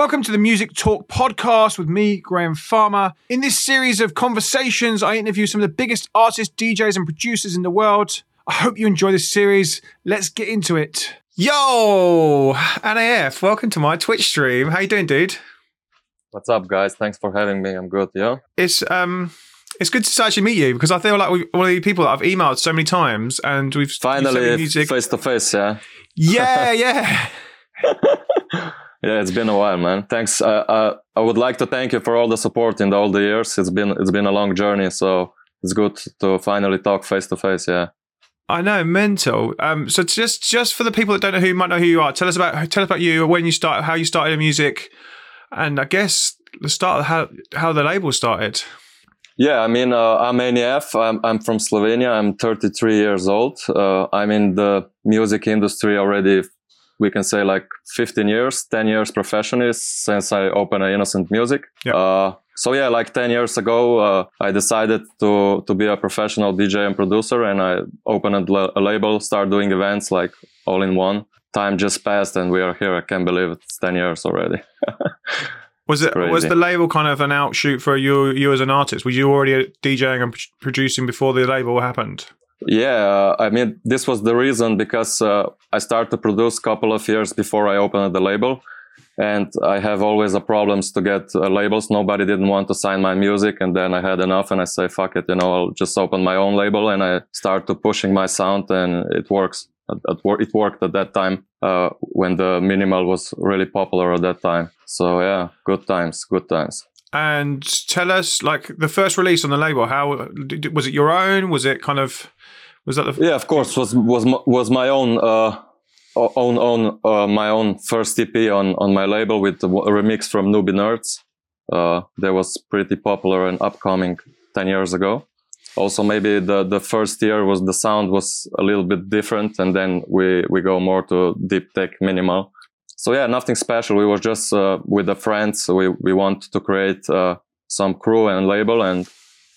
Welcome to the Music Talk podcast with me, Graham Farmer. In this series of conversations, I interview some of the biggest artists, DJs, and producers in the world. I hope you enjoy this series. Let's get into it. Yo, Aney F, welcome to my Twitch stream. How you doing, dude? What's up, guys? Thanks for having me. I'm good. Yeah. It's um, it's good to actually meet you because I feel like we're one of the people that I've emailed so many times, and we've finally music face to face. Yeah. Yeah, yeah. Yeah, it's been a while, man. Thanks. Uh, uh, I would like to thank you for all the support in all the years. It's been it's been a long journey, so it's good to finally talk face to face. Yeah. I know, mental. Um, so just just for the people that don't know who might know who you are, tell us about tell us about you, when you start, how you started in music, and I guess the start of how how the label started. Yeah, I mean, uh, I'm Aney F. I'm, I'm from Slovenia. I'm 33 years old. Uh, I'm in the music industry already we can say like 15 years, 10 years professionally since I opened Innocent Music. Yeah. Uh, so yeah, like 10 years ago, uh, I decided to, to be a professional DJ and producer and I opened a, a label, start doing events like all in one. Time just passed and we are here. I can't believe it's 10 years already. was it, was the label kind of an outshoot for you, you as an artist? Were you already DJing and producing before the label happened? Yeah, uh, I mean, this was the reason because uh, I started to produce a couple of years before I opened the label. And I have always a problems to get uh, labels. Nobody didn't want to sign my music. And then I had enough and I say, fuck it, you know, I'll just open my own label. And I start to pushing my sound and it works. It worked at that time uh, when the minimal was really popular at that time. So yeah, good times, good times. And tell us, like the first release on the label, how was it your own? Was it kind of was that the? yeah, of course. Was was was my own uh, own own uh, my own first EP on on my label with a remix from Newbie Nerds. Uh, that was pretty popular and upcoming ten years ago. Also, maybe the the first year was the sound was a little bit different, and then we we go more to deep tech minimal. So yeah, nothing special. We were just uh, with the friends. We we want to create uh, some crew and label and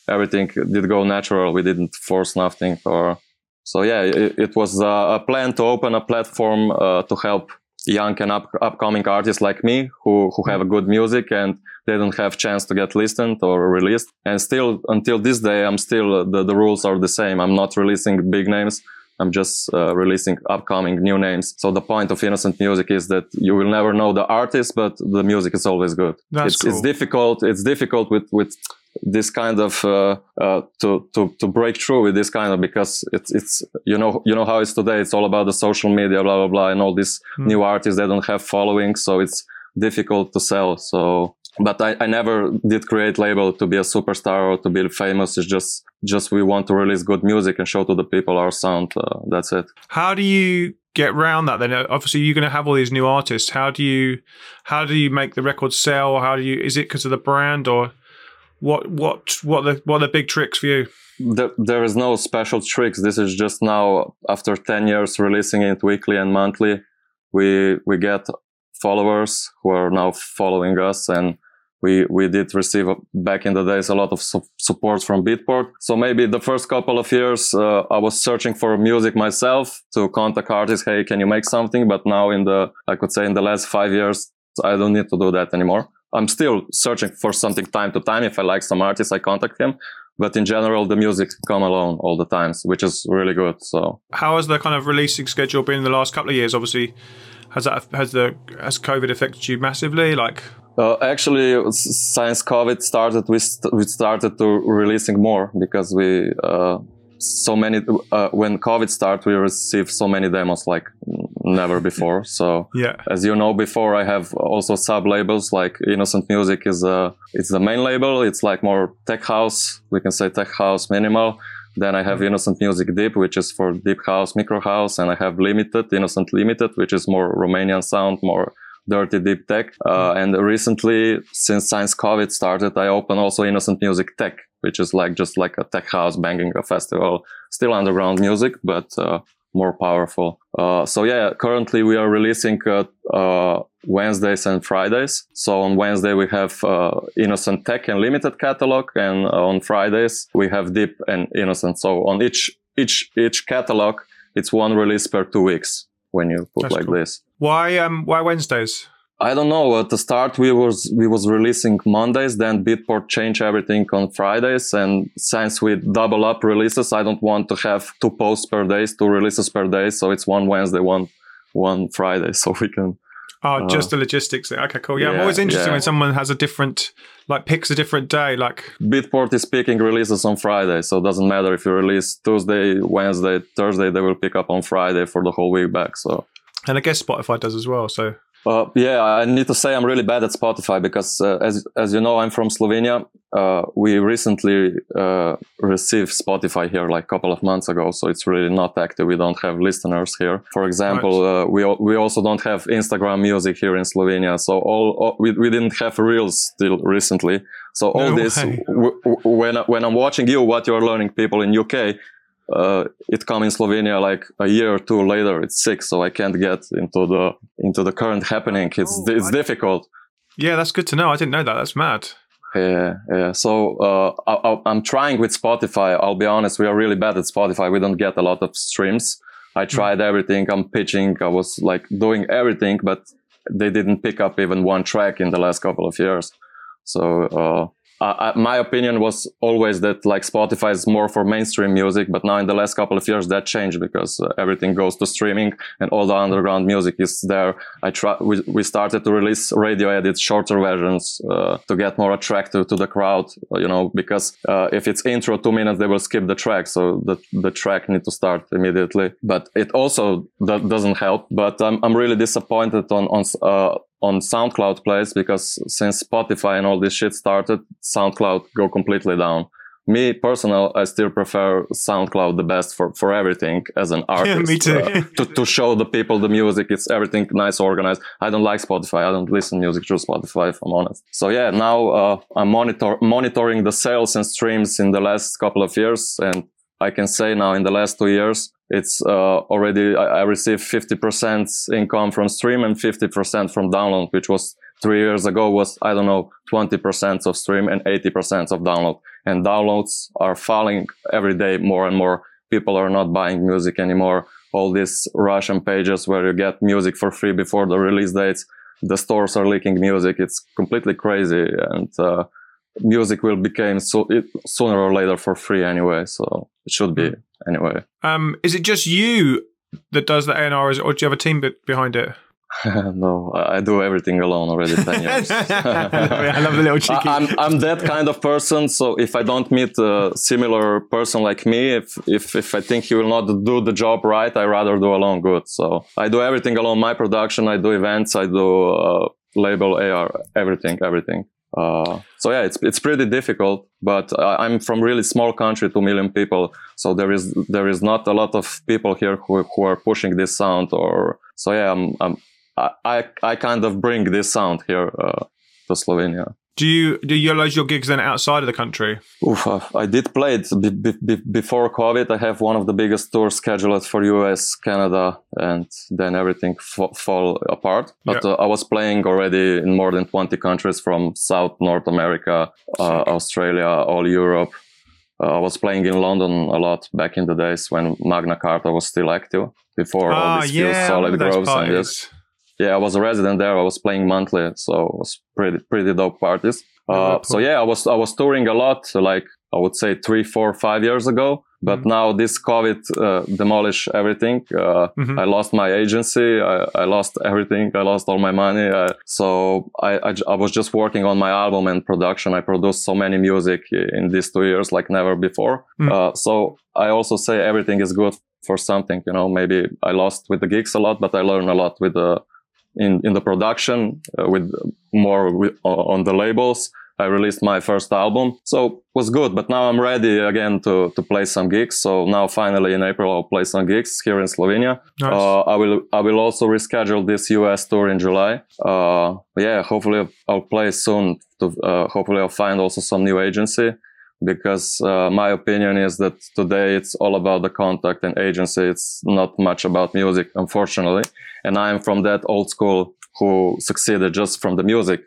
everything did go natural. We didn't force nothing or so yeah, it, it was a plan to open a platform uh, to help young and up, upcoming artists like me who, who have a good music and they don't have chance to get listened or released. And still, until this day, I'm still, uh, the, the rules are the same. I'm not releasing big names. I'm just uh, releasing upcoming new names. So the point of innocent music is that you will never know the artist, but the music is always good. That's it's, cool. it's difficult. It's difficult with, with this kind of uh, uh, to to to break through with this kind of because it's it's you know you know how it's today. It's all about the social media blah blah blah and all these mm. new artists they don't have following so it's difficult to sell. So but I, I never did create label to be a superstar or to be famous. It's just just we want to release good music and show to the people our sound uh, that's it. How do you get around that then? Obviously you're going to have all these new artists. How do you how do you make the record sell? How do you is it because of the brand or what what what the what are the big tricks for you? There, there is no special tricks. This is just now after ten years releasing it weekly and monthly, we we get followers who are now following us and we we did receive back in the days a lot of su- support from Beatport. So maybe the first couple of years uh, I was searching for music myself to contact artists. Hey, can you make something? But now in the I could say in the last five years I don't need to do that anymore. I'm still searching for something time to time. If I like some artist, I contact him. But in general, the music come alone all the times, which is really good. So, how has the kind of releasing schedule been in the last couple of years? Obviously, has that has the has COVID affected you massively? Like, uh, actually, since COVID started, we st- we started to releasing more because we uh, so many uh, when covid started we received so many demos like never before. So yeah. as you know before i have also sub labels like innocent music is a it's the main label. It's like more tech house we can say tech house minimal. Then i have mm-hmm. innocent music deep which is for deep house micro house and i have limited innocent limited which is more romanian sound more dirty deep tech uh, and recently since since covid started i open also innocent music tech which is like just like a tech house banging a festival, still underground music, but uh, more powerful. Uh, so yeah, currently we are releasing uh, uh Wednesdays and Fridays. So on Wednesday we have uh, Innocent Tech and Limited catalog, and on Fridays we have Deep and Innocent. So on each each each catalog, it's one release per two weeks when you put That's like cool. this. Why um why Wednesdays? I don't know. At the start, we was we was releasing Mondays. Then Beatport changed everything on Fridays, and since we double up releases, I don't want to have two posts per day, two releases per day. So it's one Wednesday, one one Friday, so we can. Oh, just the logistics. there. Okay, cool. Yeah, I'm Uh, always interested yeah. when someone has a different, like, picks a different day. Like, Beatport is picking releases on Friday, so it doesn't matter if you release Tuesday, Wednesday, Thursday. They will pick up on Friday for the whole week back. So and I guess Spotify does as well. So, Uh, yeah, I need to say I'm really bad at Spotify because, uh, as as you know, I'm from Slovenia. Uh, we recently uh, received Spotify here like a couple of months ago, so it's really not active. We don't have listeners here. For example, uh, we we also don't have Instagram Music here in Slovenia. So all, all we we didn't have Reels till recently. So all No this w- w- when when I'm watching you, what you're learning, people in UK. Uh, it come in Slovenia like a year or two later. It's six, so I can't get into the into the current happening. It's Oh, it's I- difficult. yeah, that's good to know. I didn't know that. That's mad. Yeah, yeah. So uh, I, I- I'm trying with Spotify. I'll be honest, we are really bad at Spotify. We don't get a lot of streams. I tried everything. I'm pitching. I was like doing everything, but they didn't pick up even one track in the last couple of years. So uh, I, my opinion was always that like Spotify is more for mainstream music, but now in the last couple of years that changed because uh, everything goes to streaming and all the underground music is there. I try. We, we started to release radio edits, shorter versions uh, to get more attractive to the crowd. uh, You know, because uh, if it's intro two minutes, they will skip the track, so the the track need to start immediately. But it also do- doesn't help. But I'm I'm really disappointed on on uh, on SoundCloud plays because since Spotify and all this shit started, SoundCloud go completely down. Me personal, I still prefer SoundCloud the best for, for everything as an artist. me too. uh, to, to show the people the music, it's everything nice organized. I don't like Spotify. I don't listen music through Spotify, if I'm honest. So yeah, now uh, I'm monitor monitoring the sales and streams in the last couple of years, and I can say now in the last two years, it's uh, already I, I received 50% income from stream and 50% from download, which was three years ago was I don't know 20% of stream and 80% of download. And downloads are falling every day more and more. People are not buying music anymore. All these Russian pages where you get music for free before the release dates, the stores are leaking music. It's completely crazy, and uh, music will become so it, sooner or later for free anyway. So it should be anyway. Um, is it just you that does the A&R, or do you have a team be- behind it? no, I do everything alone already ten years. I love the little cheeky. I, I'm I'm that kind of person. So if I don't meet a similar person like me, if if if I think he will not do the job right, I rather do alone good. So I do everything alone. My production, I do events, I do uh, label AR, everything, everything. Uh, so yeah, it's it's pretty difficult. But I'm from really small country, two million people. So there is there is not a lot of people here who who are pushing this sound. Or so yeah, I'm, I'm I I I kind of bring this sound here uh, to Slovenia. Do you do you realize your gigs then outside of the country? Oof, I did play it be- be- be- before COVID. I have one of the biggest tours scheduled for US, Canada, and then everything f- fall apart. But uh, I was playing already in more than 20 countries from South North America, uh, Australia, all Europe. Uh, I was playing in London a lot back in the days when Magna Carta was still active before all Ah, these few yeah, I solid grooves and this. Yeah, I was a resident there. I was playing monthly, so it was pretty pretty dope parties. Uh, so yeah, I was I was touring a lot, like I would say three, four, five years ago. But Mhm. now this COVID uh, demolished everything. Uh, Mhm. I lost my agency. I, I lost everything. I lost all my money. Uh, so I was just working on my album and production. I produced so many music in these two years like never before. Mm. Uh, so I also say everything is good for something. You know, maybe I lost with the gigs a lot, but I learned a lot with the in in the production uh, with more with, on the labels. I released my first album, so it was good. But now I'm ready again to to play some gigs. So now finally in April I'll play some gigs here in Slovenia. Nice. Uh, I will I will also reschedule this US tour in July. Uh, yeah, hopefully I'll play soon. To uh, hopefully I'll find also some new agency because uh, my opinion is that today it's all about the contact and agency. It's not much about music, unfortunately. And I'm from that old school who succeeded just from the music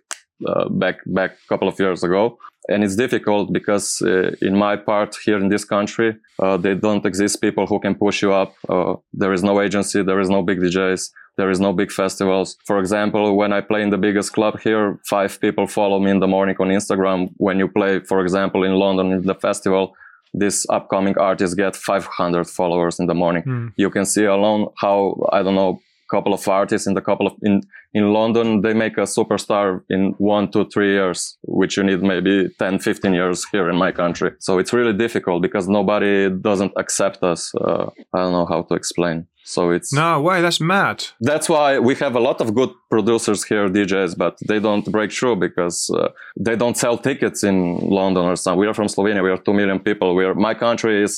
uh, back back a couple of years ago. And it's difficult because uh, in my part here in this country, uh, they don't exist people who can push you up. Uh, there is no agency, there is no big DJs. There is no big festivals. For example, when I play in the biggest club here, five people follow me in the morning on Instagram. When you play, for example, in London in the festival, this upcoming artist get 500 followers in the morning. Mm. You can see alone how I don't know couple of artists in the couple of in in london they make a superstar in one to three years which you need maybe 10 15 years here in my country so it's really difficult because nobody doesn't accept us uh, i don't know how to explain so it's No way, that's mad. that's why we have a lot of good producers here djs but they don't break through because uh, they don't sell tickets in london or something we are from slovenia we are 2 million people we are my country is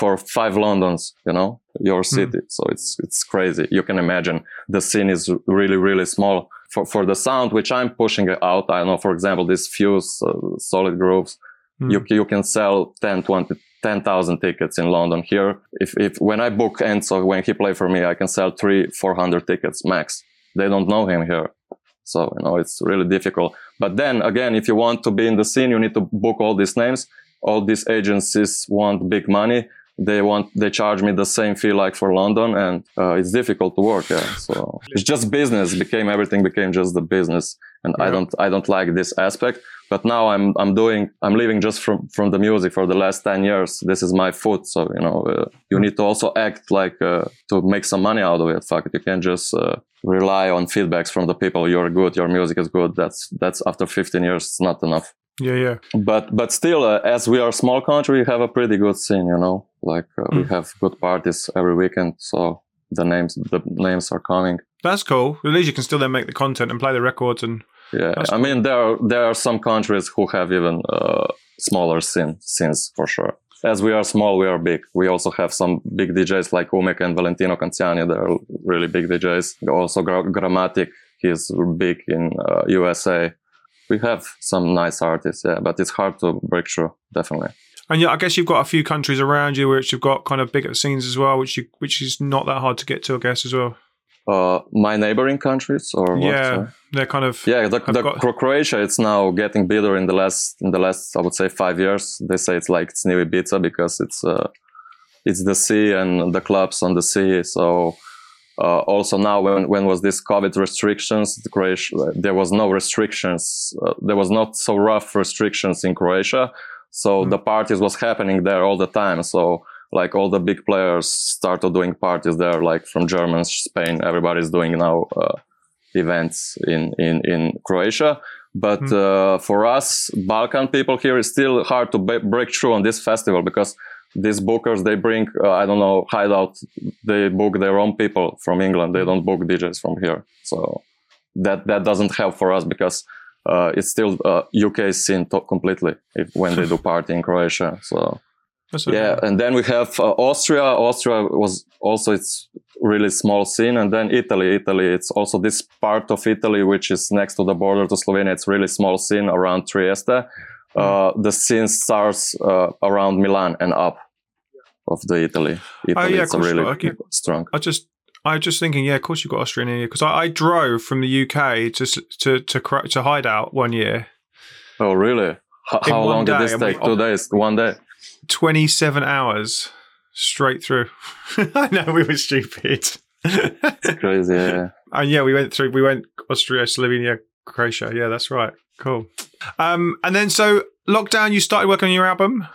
for five londons you know your city so it's it's crazy you can imagine the scene is really really small for for the sound which i'm pushing out i know for example this fuse uh, solid grooves Mm. you, you can sell 10 20 10,000 tickets in London here. If, if when I book Enzo, when he play for me, I can sell three, 400 tickets max. They don't know him here. So, you know, it's really difficult. But then again, if you want to be in the scene, you need to book all these names. All these agencies want big money. They want, they charge me the same fee like for London and uh, it's difficult to work. Yeah. So it's just business became everything became just the business. And I don't, I don't like this aspect but now I'm I'm doing I'm living just from from the music for the last ten years. This is my food, so you know uh, you need to also act like uh, to make some money out of it. Fuck it, you can't just uh, rely on feedbacks from the people. You're good, your music is good. That's that's after 15 years, it's not enough. Yeah, yeah. But but still, uh, as we are a small country, we have a pretty good scene. You know, like uh, we Mm. have good parties every weekend, so the names the names are coming. That's cool. At least you can still then make the content and play the records and Yeah, That's I mean there are there are some countries who have even uh, smaller scene scenes for sure. As we are small, we are big. We also have some big DJs like Umek and Valentino Kanzyani. They're really big DJs. Also Gra- Grammatic, he's big in uh, USA. We have some nice artists, yeah, but it's hard to break through. Definitely. And yeah, I guess you've got a few countries around you which you've got kind of bigger scenes as well, which you which is not that hard to get to, I guess, as well. Uh, my neighboring countries, or what? yeah, they're kind of Yeah, the, the got- Croatia it's now getting bigger in the last in the last I would say five years. They say it's like it's new Ibiza because it's uh, it's the sea and the clubs on the sea. So uh, also now when when was this COVID restrictions, the Croatia there was no restrictions. Uh, there was not so rough restrictions in Croatia. So Mm. the parties was happening there all the time. So like all the big players started doing parties there, like from Germany, Spain. Everybody's doing now. Uh, events in in in Croatia. But Mm. uh, for us Balkan people here, it's still hard to break through on this festival because these bookers they bring uh, I don't know hideout. They book their own people from England. They don't book DJs from here. So that that doesn't help for us because. Uh, it's still uh, UK scene to- completely if, when they do party in Croatia. So yeah, and then we have uh, Austria. Austria was also it's really small scene, and then Italy. Italy, it's also this part of Italy which is next to the border to Slovenia. It's really small scene around Trieste. Uh, the scene starts uh, around Milan and up of the Italy. Italy, Oh, yeah, it's course, really okay. strong. I just I was just thinking, yeah, of course you've got Austria in here because I, I drove from the UK to to to to Hideout one year, Oh, really? H- how long did day, this and we take? Two days, one day. Twenty seven hours straight through. I know we were stupid. It's crazy. Yeah. And yeah, we went through. We went Austria, Slovenia, Croatia. Yeah, that's right. Cool. Um, and then so lockdown. You started working on your album.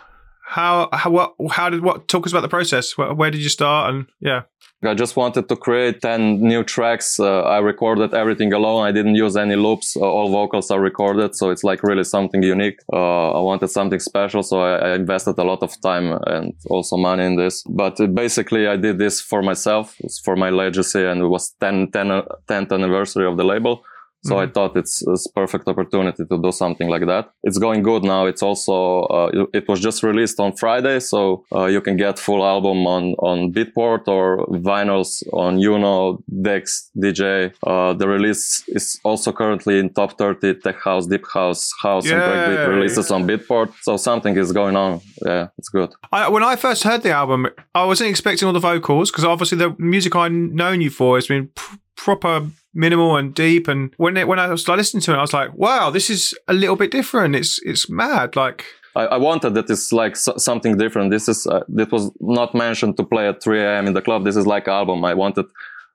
How how what how did what talk us about the process? Where, where did you start? And yeah, I just wanted to create 10 new tracks. Uh, I recorded everything alone. I didn't use any loops. Uh, all vocals are recorded. So it's like really something unique. Uh, I wanted something special. So I, I invested a lot of time and also money in this. But uh, basically I did this for myself. It's for my legacy and it was 10, 10, uh, 10th anniversary of the label. So I thought it's it's perfect opportunity to do something like that. It's going good now. It's also uh, it- it was just released on Friday, so uh, you can get full album on on Beatport or vinyls on Juno, Dex, DJ. Uh, the release is also currently in top 30 tech house, deep house, house, and breakbeat releases on Beatport. So something is going on. Yeah, it's good. I, when I first heard the album, I wasn't expecting all the vocals because obviously the music I've known you for has been pr- proper minimal and deep. And when it, when I was listening to it, I was like, wow, this is a little bit different. It's it's mad. Like I, I wanted that it's like so, something different. This is uh, that was not mentioned to play at 3 a.m. in the club. This is like album. I wanted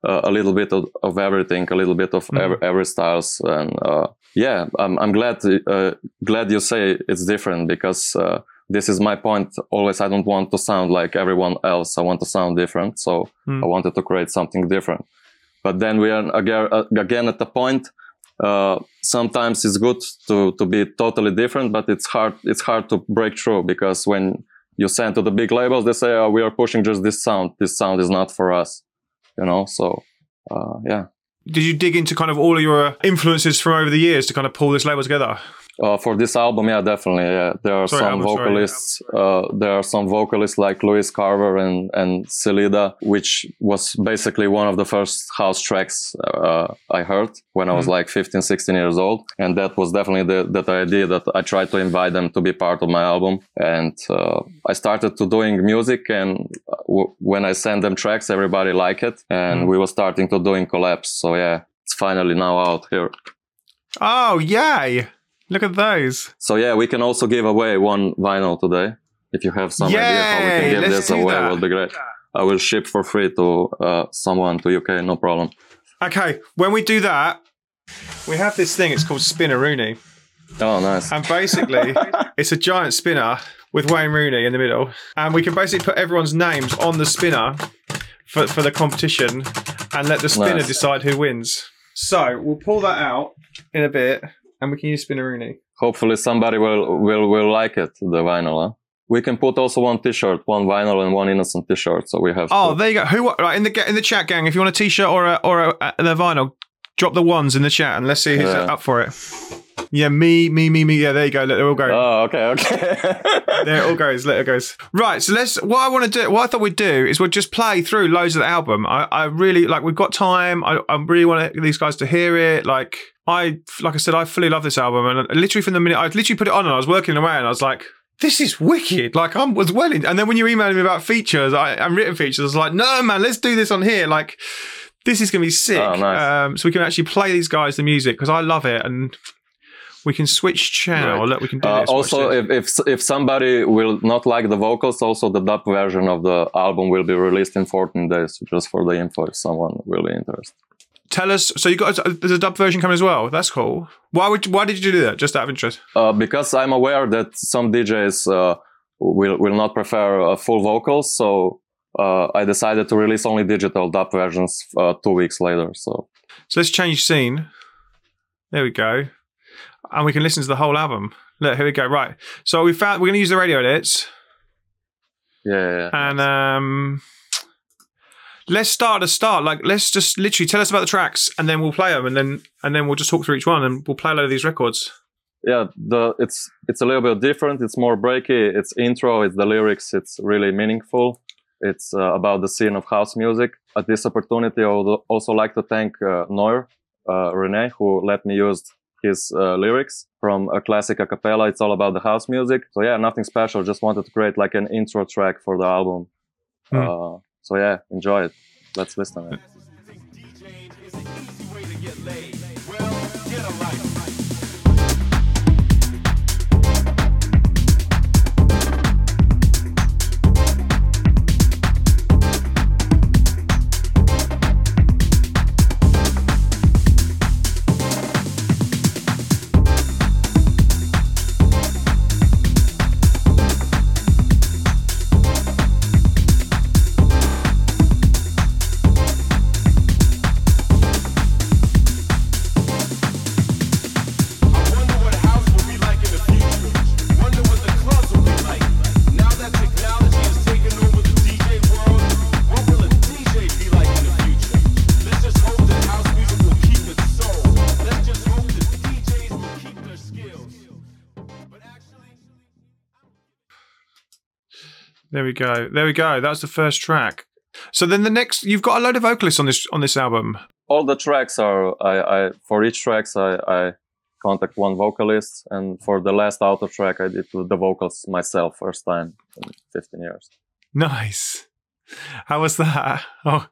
uh, a little bit of, of, everything, a little bit of mm. every, every, styles, and uh, yeah, I'm, I'm glad uh, glad you say it's different because uh, this is my point. Always, I don't want to sound like everyone else. I want to sound different, so mm. I wanted to create something different. But then we are again, at the point. Uh, sometimes it's good to to be totally different, but it's hard. It's hard to break through because when you send to the big labels, they say, oh, "We are pushing just this sound. This sound is not for us." You know, so uh, yeah did you dig into kind of all of your influences from over the years to kind of pull this label together? Uh, for this album, yeah, definitely. Yeah, there are sorry, some vocalists. Uh, there are some vocalists like Louise Carver and and Celida, which was basically one of the first house tracks uh, I heard when I was mm-hmm. like 15, 16 years old, and that was definitely the that idea that I tried to invite them to be part of my album. And uh, I started to doing music, and uh, w- when I sent them tracks, everybody liked it, and mm-hmm. we were starting to doing collabs. So yeah, it's finally now out here. Oh yay! Look at those. So yeah, we can also give away one vinyl today. If you have some Yay, idea how we can give this away, that. will be great. I will ship for free to uh, someone to UK, no problem. Okay, when we do that, we have this thing. It's called Spinner Rooney. Oh, nice. And basically, it's a giant spinner with Wayne Rooney in the middle, and we can basically put everyone's names on the spinner for for the competition, and let the spinner nice. decide who wins. So we'll pull that out in a bit and we can use Spinneroonie. Hopefully, somebody will will will like it. The vinyl. Huh? We can put also one T-shirt, one vinyl, and one innocent T-shirt. So we have. Oh, there you go. Who right in the in the chat gang? If you want a T-shirt or a or a, a vinyl, drop the ones in the chat and let's see who's yeah. up for it. Yeah, me, me, me, me. Yeah, there you go. Let it all go. Oh, okay, okay. there it all goes. Let it goes. Right. So let's. What I want to do, what I thought we'd do, is we'll just play through loads of the album. I, I really like. We've got time. I, I really want these guys to hear it. Like, I, like I said, I fully love this album, and literally from the minute I literally put it on, and I was working away, and I was like, this is wicked. Like I was well in, and then when you emailed me about features, I, and written features, I was like, no, man, let's do this on here. Like, this is going to be sick. Oh, nice. um, so we can actually play these guys the music because I love it, and we can switch channel. Right. We can do uh. Also, if, if if somebody will not like the vocals, also the dub version of the album will be released in 14 days, just for the info if someone will be interested. Tell us. So you got there's a dub version coming as well. That's cool. Why would why did you do that? Just out of interest. Uh, because I'm aware that some DJs uh, will will not prefer uh, full vocals, so uh, I decided to release only digital dub versions uh, two weeks later. So so let's change scene. There we go and we can listen to the whole album. Look, here we go. Right. So we found we're going to use the radio edits. Yeah. yeah. And um, let's start at the start. Like, let's just literally tell us about the tracks, and then we'll play them, and then and then we'll just talk through each one, and we'll play a lot of these records. Yeah, the it's it's a little bit different. It's more breaky. It's intro. It's the lyrics. It's really meaningful. It's uh, about the scene of house music. At this opportunity, I would also like to thank uh, Noir, uh, Rene, who let me use his uh, lyrics from a classic a cappella. It's all about the house music. So yeah, nothing special. Just wanted to create like an intro track for the album. Mm. Uh, so yeah, enjoy it. Let's listen. it. There we go. There we go. That's the first track. So then the next, you've got a load of vocalists on this on this album. All the tracks are I, I for each tracks I, I contact one vocalist, and for the last auto track I did the vocals myself first time in 15 years. Nice. How was that? Oh,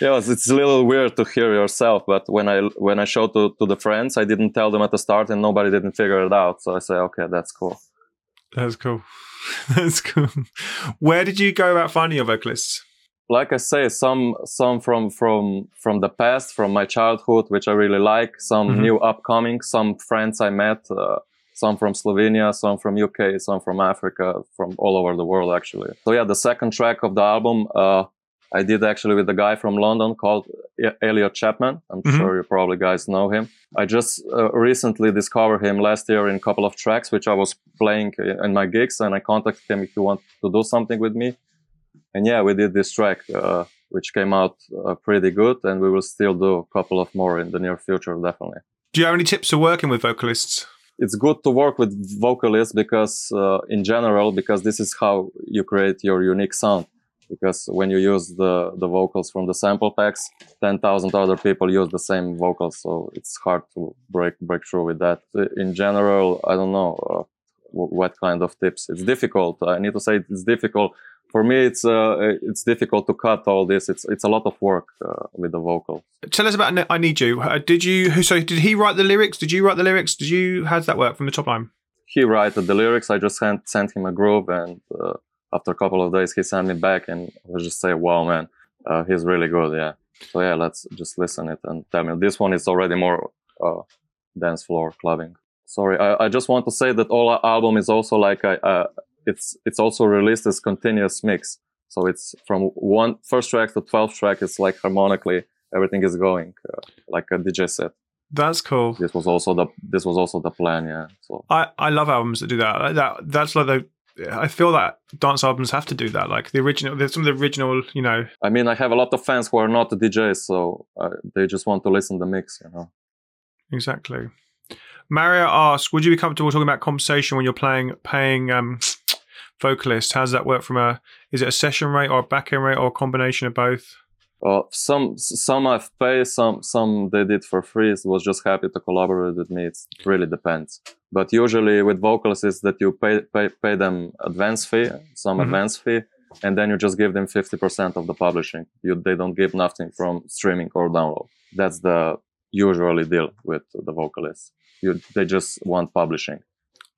yeah, it's a little weird to hear yourself, but when I when I showed to, to the friends, I didn't tell them at the start, and nobody didn't figure it out. So I say, okay, that's cool. That's cool. That's cool. Where did you go about finding your vocalists? like I say, some some from from from the past, from my childhood, which I really like. Some Mhm. new upcoming, some friends I met, uh, some from Slovenia, some from UK, some from Africa, from all over the world actually. So yeah, the second track of the album, uh, I did actually with a guy from London called Elliot Chapman. I'm Mhm. sure you probably guys know him. I just uh, recently discovered him last year in a couple of tracks, which I was playing in my gigs, and I contacted him if he wanted to do something with me and yeah, we did this track, uh, which came out uh, pretty good, and we will still do a couple of more in the near future, definitely. Do you have any tips for working with vocalists? It's good to work with vocalists because, uh, in general, because this is how you create your unique sound. Because when you use the, the vocals from the sample packs, 10,000 other people use the same vocals, so it's hard to break break through with that. In general, I don't know uh, wh- what kind of tips. It's difficult. I need to say it's difficult for me it's uh, it's difficult to cut all this it's it's a lot of work uh, with the vocal Tell us about I Need You. Uh, did you? So did he write the lyrics? Did you write the lyrics? Did you? How does that work from the top line? he wrote the lyrics i just sent sent him a groove and uh, after a couple of days he sent me back and i was just say wow man uh, he's really good yeah so yeah let's just listen it and tell me this one is already more uh, dance floor clubbing sorry I, I just want to say that all our album is also like uh, it's it's also released as continuous mix so it's from one first track to 12th track it's like harmonically everything is going uh, like a dj set That's cool. this was also the this was also the plan yeah so I, I love albums that do that. That that's like the. I feel that dance albums have to do that. Like the original, there's some of the original, you know. I mean, I have a lot of fans who are not DJs, so uh, they just want to listen to the mix, you know. Exactly. Mario asks, would you be comfortable talking about compensation when you're playing paying um, vocalists? How does that work from a is it a session rate or a back end rate or a combination of both? Uh, some some I've paid, some some they did for free. It was just happy to collaborate with me. It really depends. But usually with vocals, is that you pay pay, pay them advance fee, some Mhm. advance fee, and then you just give them fifty percent of the publishing. You they don't give nothing from streaming or download. That's the usually deal with the vocalists. You they just want publishing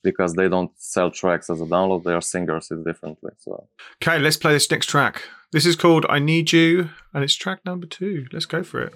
because they don't sell tracks as a download. They are singers. It's differently. So Okay, let's play this next track. This is called I Need You, and it's track number two. Let's go for it.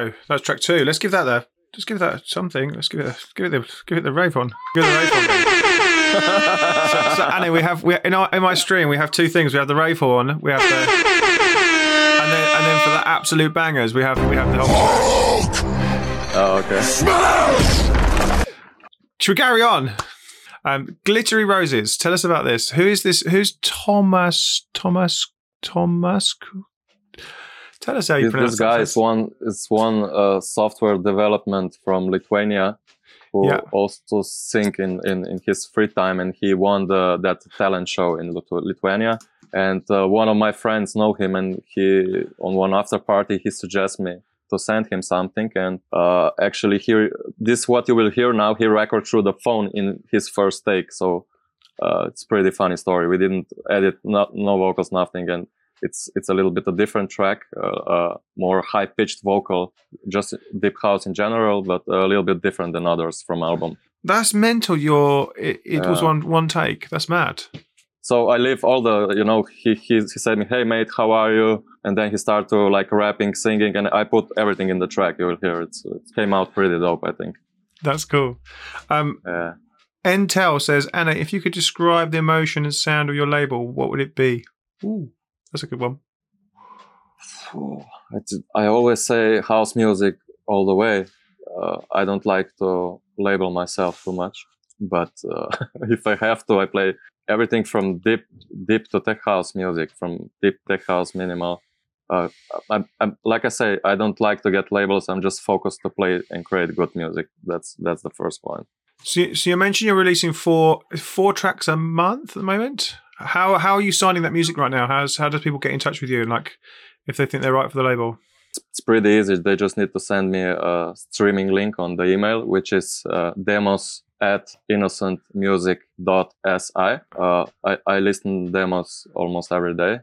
There go. That's track two. Let's give that the. Just give that something. Let's give it. A, give it the. Give it the rave on. Give it the rave on. so, so Annie, we have we in our in my stream we have two things. We have the rave horn. We have the. And then, and then for the absolute bangers, we have we have the whole. oh, okay. Should we carry on? Um, Glittery Roses. Tell us about this. Who is this? Who's Thomas? Thomas? Thomas? Tell us how you This, pronounce this guy that is one is one uh, software development from Lithuania who Yeah. also sing in, in, in his free time and he won the that talent show in Lithuania. And uh, one of my friends know him and he on one after party he suggests me to send him something. And uh, actually here this what you will hear now he record through the phone in his first take. So uh, it's pretty funny story. We didn't edit not, no vocals nothing. And it's it's a little bit a different track, uh, uh, more high pitched vocal, just deep house in general, but a little bit different than others from album. That's mental. Your it, it was one one take. That's mad. So I leave all the, you know, he he he said me, hey mate, how are you? And then he started to like rapping, singing, and I put everything in the track. You will hear it's, it came out pretty dope, I think. That's cool. Um, Uh, Entel says, Anna, if you could describe the emotion and sound of your label, what would it be? Ooh, that's a good one. I always say house music all the way. Uh, I don't like to label myself too much, but uh, if I have to, I play everything from deep, deep to tech house music, from deep tech house minimal. Uh, I'm, I'm, like I say, I don't like to get labels. I'm just focused to play and create good music. That's that's the first point. So, you- so you mentioned you're releasing four four tracks a month at the moment. How how are you signing that music right now? How's how does people get in touch with you? Like, if they think they're right for the label. It's pretty easy. They just need to send me a streaming link on the email, which is uh, demos at innocentmusic.si. Uh, I, I listen demos almost every day.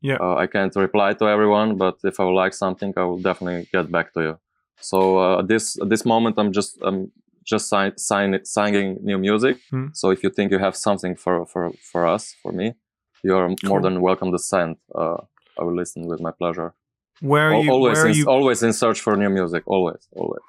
Yeah. Uh, I can't reply to everyone, but if I would like something, I will definitely get back to you. So uh, at this at this moment, I'm just I'm just sign, sign, signing new music. Hmm. So if you think you have something for for for us, for me, you're more than welcome to send. Uh, I will listen with my pleasure. Where are you? always Where are in, you? always in search for new music always always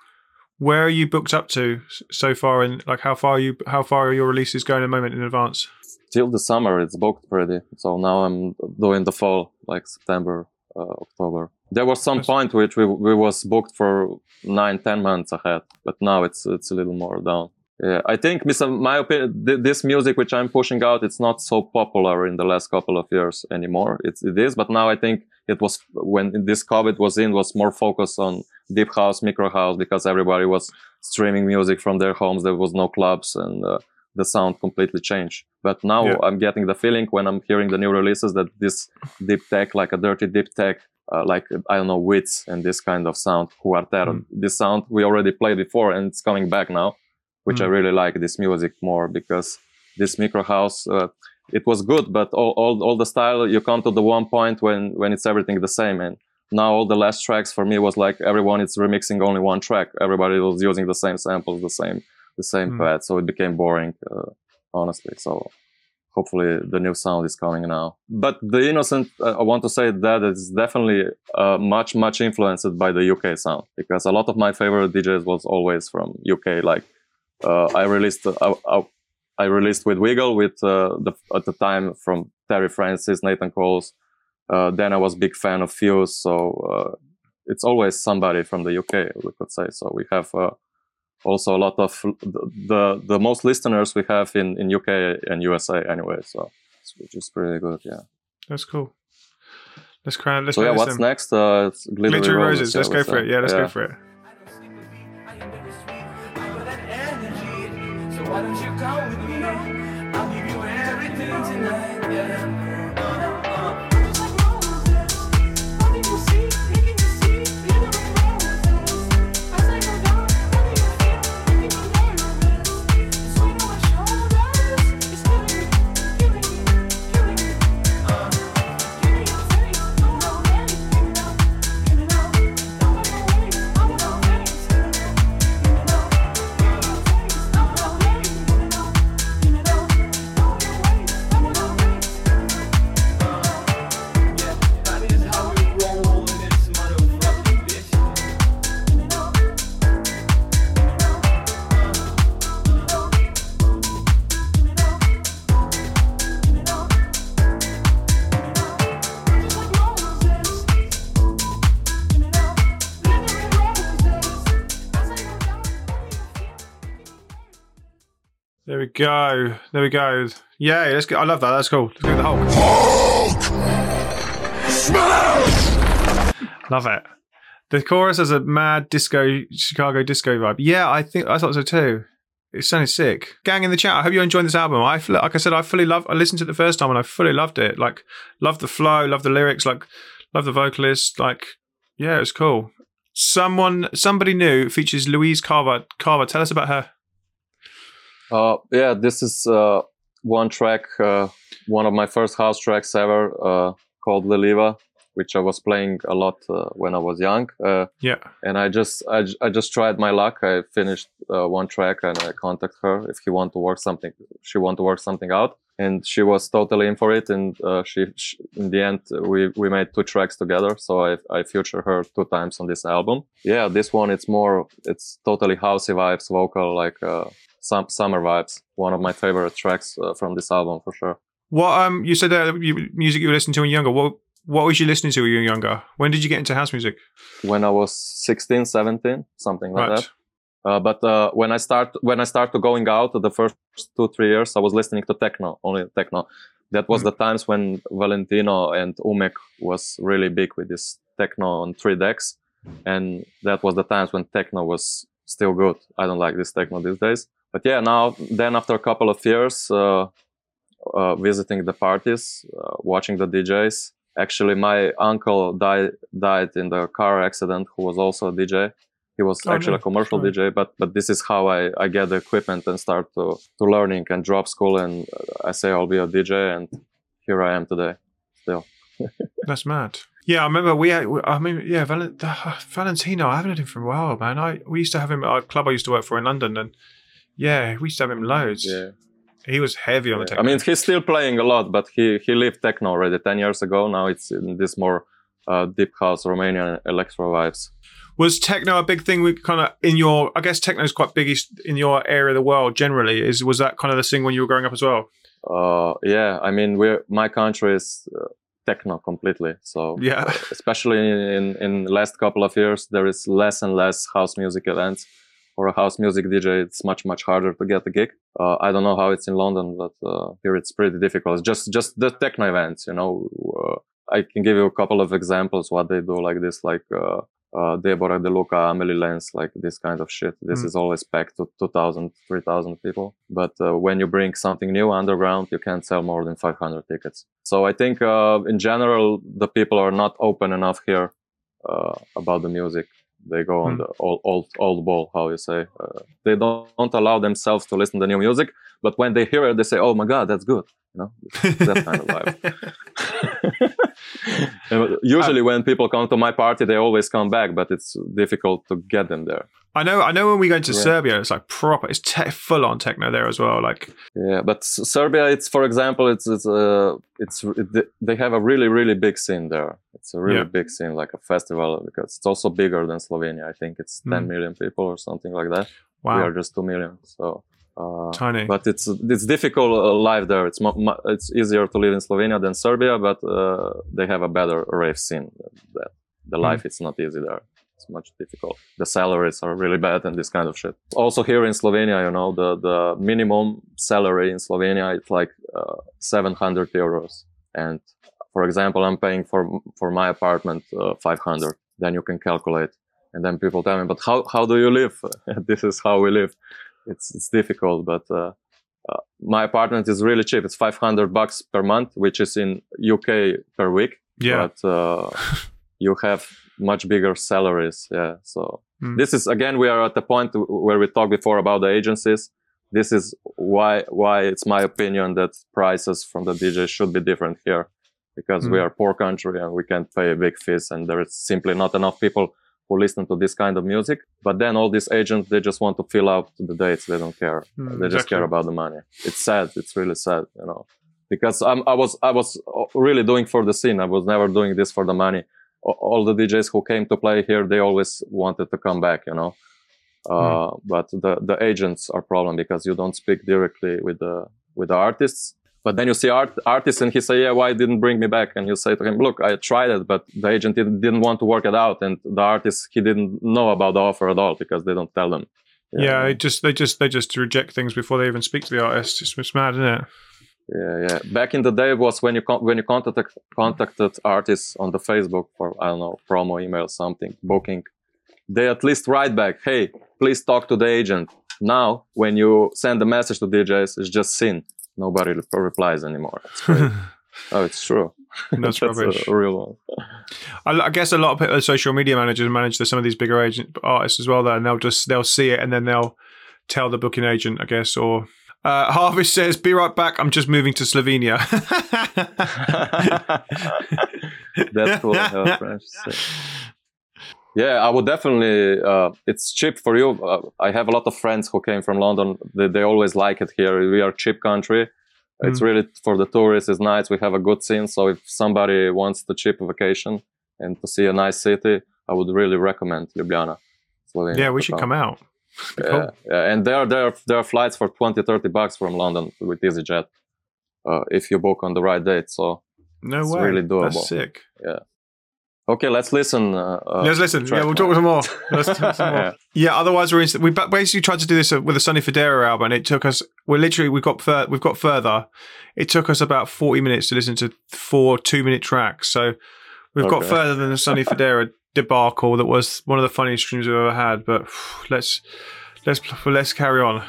Where are you booked up to so far? And like, how far are you? How far are your releases going at the moment in advance? till the summer it's booked pretty so now i'm doing the fall like september uh, october there was some point which we, we was booked for nine ten months ahead but now it's it's a little more down. Yeah i think my opinion th- this music which i'm pushing out it's not so popular in the last couple of years anymore. It's it is but now i think it was when this covid was in was more focused on deep house micro house because everybody was streaming music from their homes there was no clubs and uh, the sound completely changed. But now Yeah. i'm getting the feeling when i'm hearing the new releases that this deep tech like a dirty deep tech uh, like i don't know wits and this kind of sound Cuartero, Mm. this sound we already played before and it's coming back now which i Mm. really like this music more because this micro house uh, it was good but all, all, all the style you come to the one point when when it's everything the same and now all the last tracks for me was like everyone is remixing only one track everybody was using the same samples the same the same Mm. pad so it became boring uh, honestly so hopefully the new sound is coming now. But the innocent uh, i want to say that it's definitely uh, much much influenced by the uk sound because a lot of my favorite djs was always from uk like uh, i released uh, I, I released with wiggle with uh, the at the time from terry francis nathan coles. Uh, then i was big fan of fuse so uh, it's always somebody from the uk we could say. So we have uh, also a lot of the, the the most listeners we have in in uk and usa anyway so which is pretty good yeah That's cool. Let's crown. Let's so yeah what's then. next uh it's glittery, Glittery roses, roses. yeah, Let's go for that? it. Yeah, let's go for it. I am bittersweet. I got that energy. So why don't you come with me? I'll give you everything tonight. Yeah. Yeah, go. There we go. Yeah, let's go. I love that. That's cool. Let's go with the Hulk. Love it. The chorus has a mad disco, Chicago disco vibe. Yeah, I think I thought so too. It sounded sick. Gang in the chat. I hope you're enjoying this album. I like I said, I fully love. I listened to it the first time and I fully loved it. Like, love the flow, love the lyrics, like, love the vocalist. Like, yeah, it's cool. Someone, somebody new features Louise Carver. Carver, tell us about her. Uh, yeah, this is uh, one track, uh, one of my first house tracks ever. Uh, called Leliva, which I was playing a lot uh, when I was young. Uh, Yeah. and I just I, j- I just tried my luck. I finished uh, one track and I contacted her if he want to work something. She want to work something out, and she was totally in for it. And uh, she, sh in the end we we made two tracks together. So I I feature her two times on this album. Yeah, this one it's more it's totally housey vibes, vocal like uh, some summer vibes. One of my favorite tracks uh, from this album for sure. What um you said that you, music you were listening to when you were younger. What what was you listening to when you were younger? When did you get into house music? When I was 16, 17, something like right. that. Uh, but uh, when I start when I started going out, the first two three years, I was listening to techno, only techno. That was Mm. the times when Valentino and Umek was really big with this techno on three decks, and that was the times when techno was still good. I don't like this techno these days. But yeah, now then after a couple of years, uh, uh, visiting the parties, uh, watching the DJs. Actually, my uncle died died in the car accident. Who was also a DJ. He was Oh, actually no. a commercial Sorry. DJ, but but this is how I, I get the equipment and start to to learning and drop school and uh, I say I'll be a DJ and here I am today. still. That's mad. Yeah, I remember we. Had, I mean, yeah, Val- uh, Valentino. I haven't had him for a while, man. I we used to have him at a club I used to work for in London, and yeah, we used to have him loads. Yeah. He was heavy on the Yeah. techno. I mean, he's still playing a lot, but he he left techno already ten years ago. Now it's in this more uh, deep house Romanian electro vibes. was techno a big thing? We kind of in your. I guess techno is quite big in your area of the world generally. Is was that kind of the thing when you were growing up as well? Uh, yeah, I mean, we're my country is uh, techno completely. So Yeah. especially in in last couple of years, there is less and less house music events. For a house music DJ, it's much much harder to get a gig. Uh, I don't know how it's in London, but uh, here it's pretty difficult. It's just just the techno events, you know. Uh, I can give you a couple of examples what they do like this, like uh, uh, Deborah De Luca, Amelie Lens, like this kind of shit. This Mm. is always packed to 2,000, 3,000 people. But uh, when you bring something new underground, you can't sell more than 500 tickets. So I think uh, in general, the people are not open enough here uh, about the music. They go on Mm. the old, old, old ball, how you say. Uh, they don't, don't allow themselves to listen to new music. But when they hear it, they say, "Oh my God, that's good." You know, that kind of vibe. Usually, when people come to my party, they always come back, but it's difficult to get them there. I know. I know. When we go into Yeah. Serbia, it's like proper. It's te- full on techno there as well. Like Yeah, but Serbia, it's for example, it's it's uh, it's it, they have a really really big scene there. It's a really Yeah. big scene, like a festival, because it's also bigger than Slovenia. I think it's 10 Mm. million people or something like that. wow, We are just two million, so. Uh, tiny. but it's it's difficult uh, life there. It's mo- mu- it's easier to live in Slovenia than Serbia, but uh, they have a better rave scene. That the Hmm. life it's not easy there. It's much difficult. The salaries are really bad and this kind of shit. Also here in Slovenia, you know, the the minimum salary in Slovenia it's like uh, 700 euros, and for example, I'm paying for for my apartment uh, 500. Then you can calculate, and then people tell me, but how how do you live? this is how we live it's it's difficult but uh, uh, my apartment is really cheap. It's 500 bucks per month which is in uk per week. Yeah, but uh, you have much bigger salaries. Yeah. So Mm. this is again we are at the point where we talked before about the agencies. This is why why it's my opinion that prices from the dj should be different here because we Mm. are a poor country and we can't pay a big fees and there is simply not enough people who listen to this kind of music but then all these agents they just want to fill out the dates. They don't care. Mm, they just exactly. care about the money. It's sad. It's really sad you know. Because I'm, i was i was really doing for the scene. I was never doing this for the money. All the djs who came to play here they always wanted to come back you know. Uh, but the the agents are problem because you don't speak directly with the with the artists but then you see art artists and he say yeah why didn't bring me back and you say to him look i tried it but the agent didn't, didn't want to work it out and the artist he didn't know about the offer at all because they don't tell them yeah. They just they just they just reject things before they even speak to the artist. It's, it's mad, isn't it? Yeah, yeah. Back in the day was when you con- when you contacted contacted artists on the Facebook for I don't know promo email something booking, they at least write back, hey, please talk to the agent. Now when you send a message to DJs, it's just sin. Nobody replies anymore. Oh, it's true. That's rubbish. a real one. I, I guess a lot of people, social media managers manage some of these bigger agent artists as well. There, and they'll just they'll see it and then they'll tell the booking agent, I guess. Or Uh, Harvest says, "Be right back. I'm just moving to Slovenia." That's cool. uh, French, so. Yeah, I would definitely. Uh, it's cheap for you. Uh, I have a lot of friends who came from London. They, they always like it here. We are cheap country. It's really for the tourists. It's nice. We have a good scene. So if somebody wants the cheap vacation and to see a nice city, I would really recommend Ljubljana. Slovenia yeah, we should come. out. Yeah, Cool. yeah. and there, there, there are flights for 20, 30 bucks from London with EasyJet uh, if you book on the right date. So No It's way. really doable. That's sick. Okay, let's listen. Uh, uh, Let's listen. Yeah, we'll talk some more. Let's talk some more. Yeah. Yeah. Otherwise, we're in, we basically tried to do this uh, with the Sonny Fodera album. And it took us. We're literally we've got fur- we've got further. It took us about forty minutes to listen to four two minute tracks. So we've got further than the Sonny Fodera debacle. That was one of the funniest streams we've ever had. But let's let's let's carry on.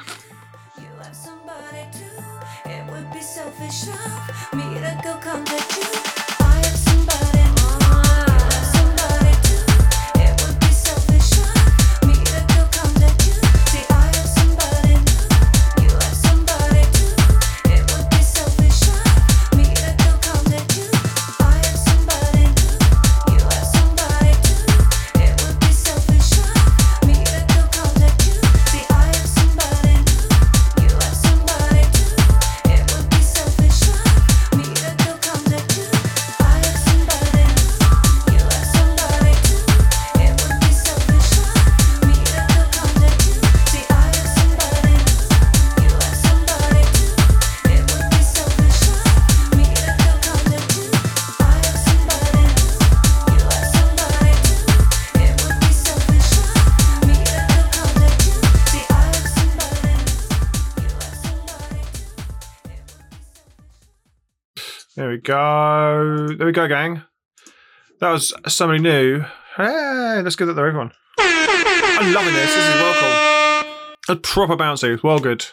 Go. There we go, gang. That was somebody new. Hey, let's give that to everyone. I'm loving this. This is well cool. A proper bouncy. Well good.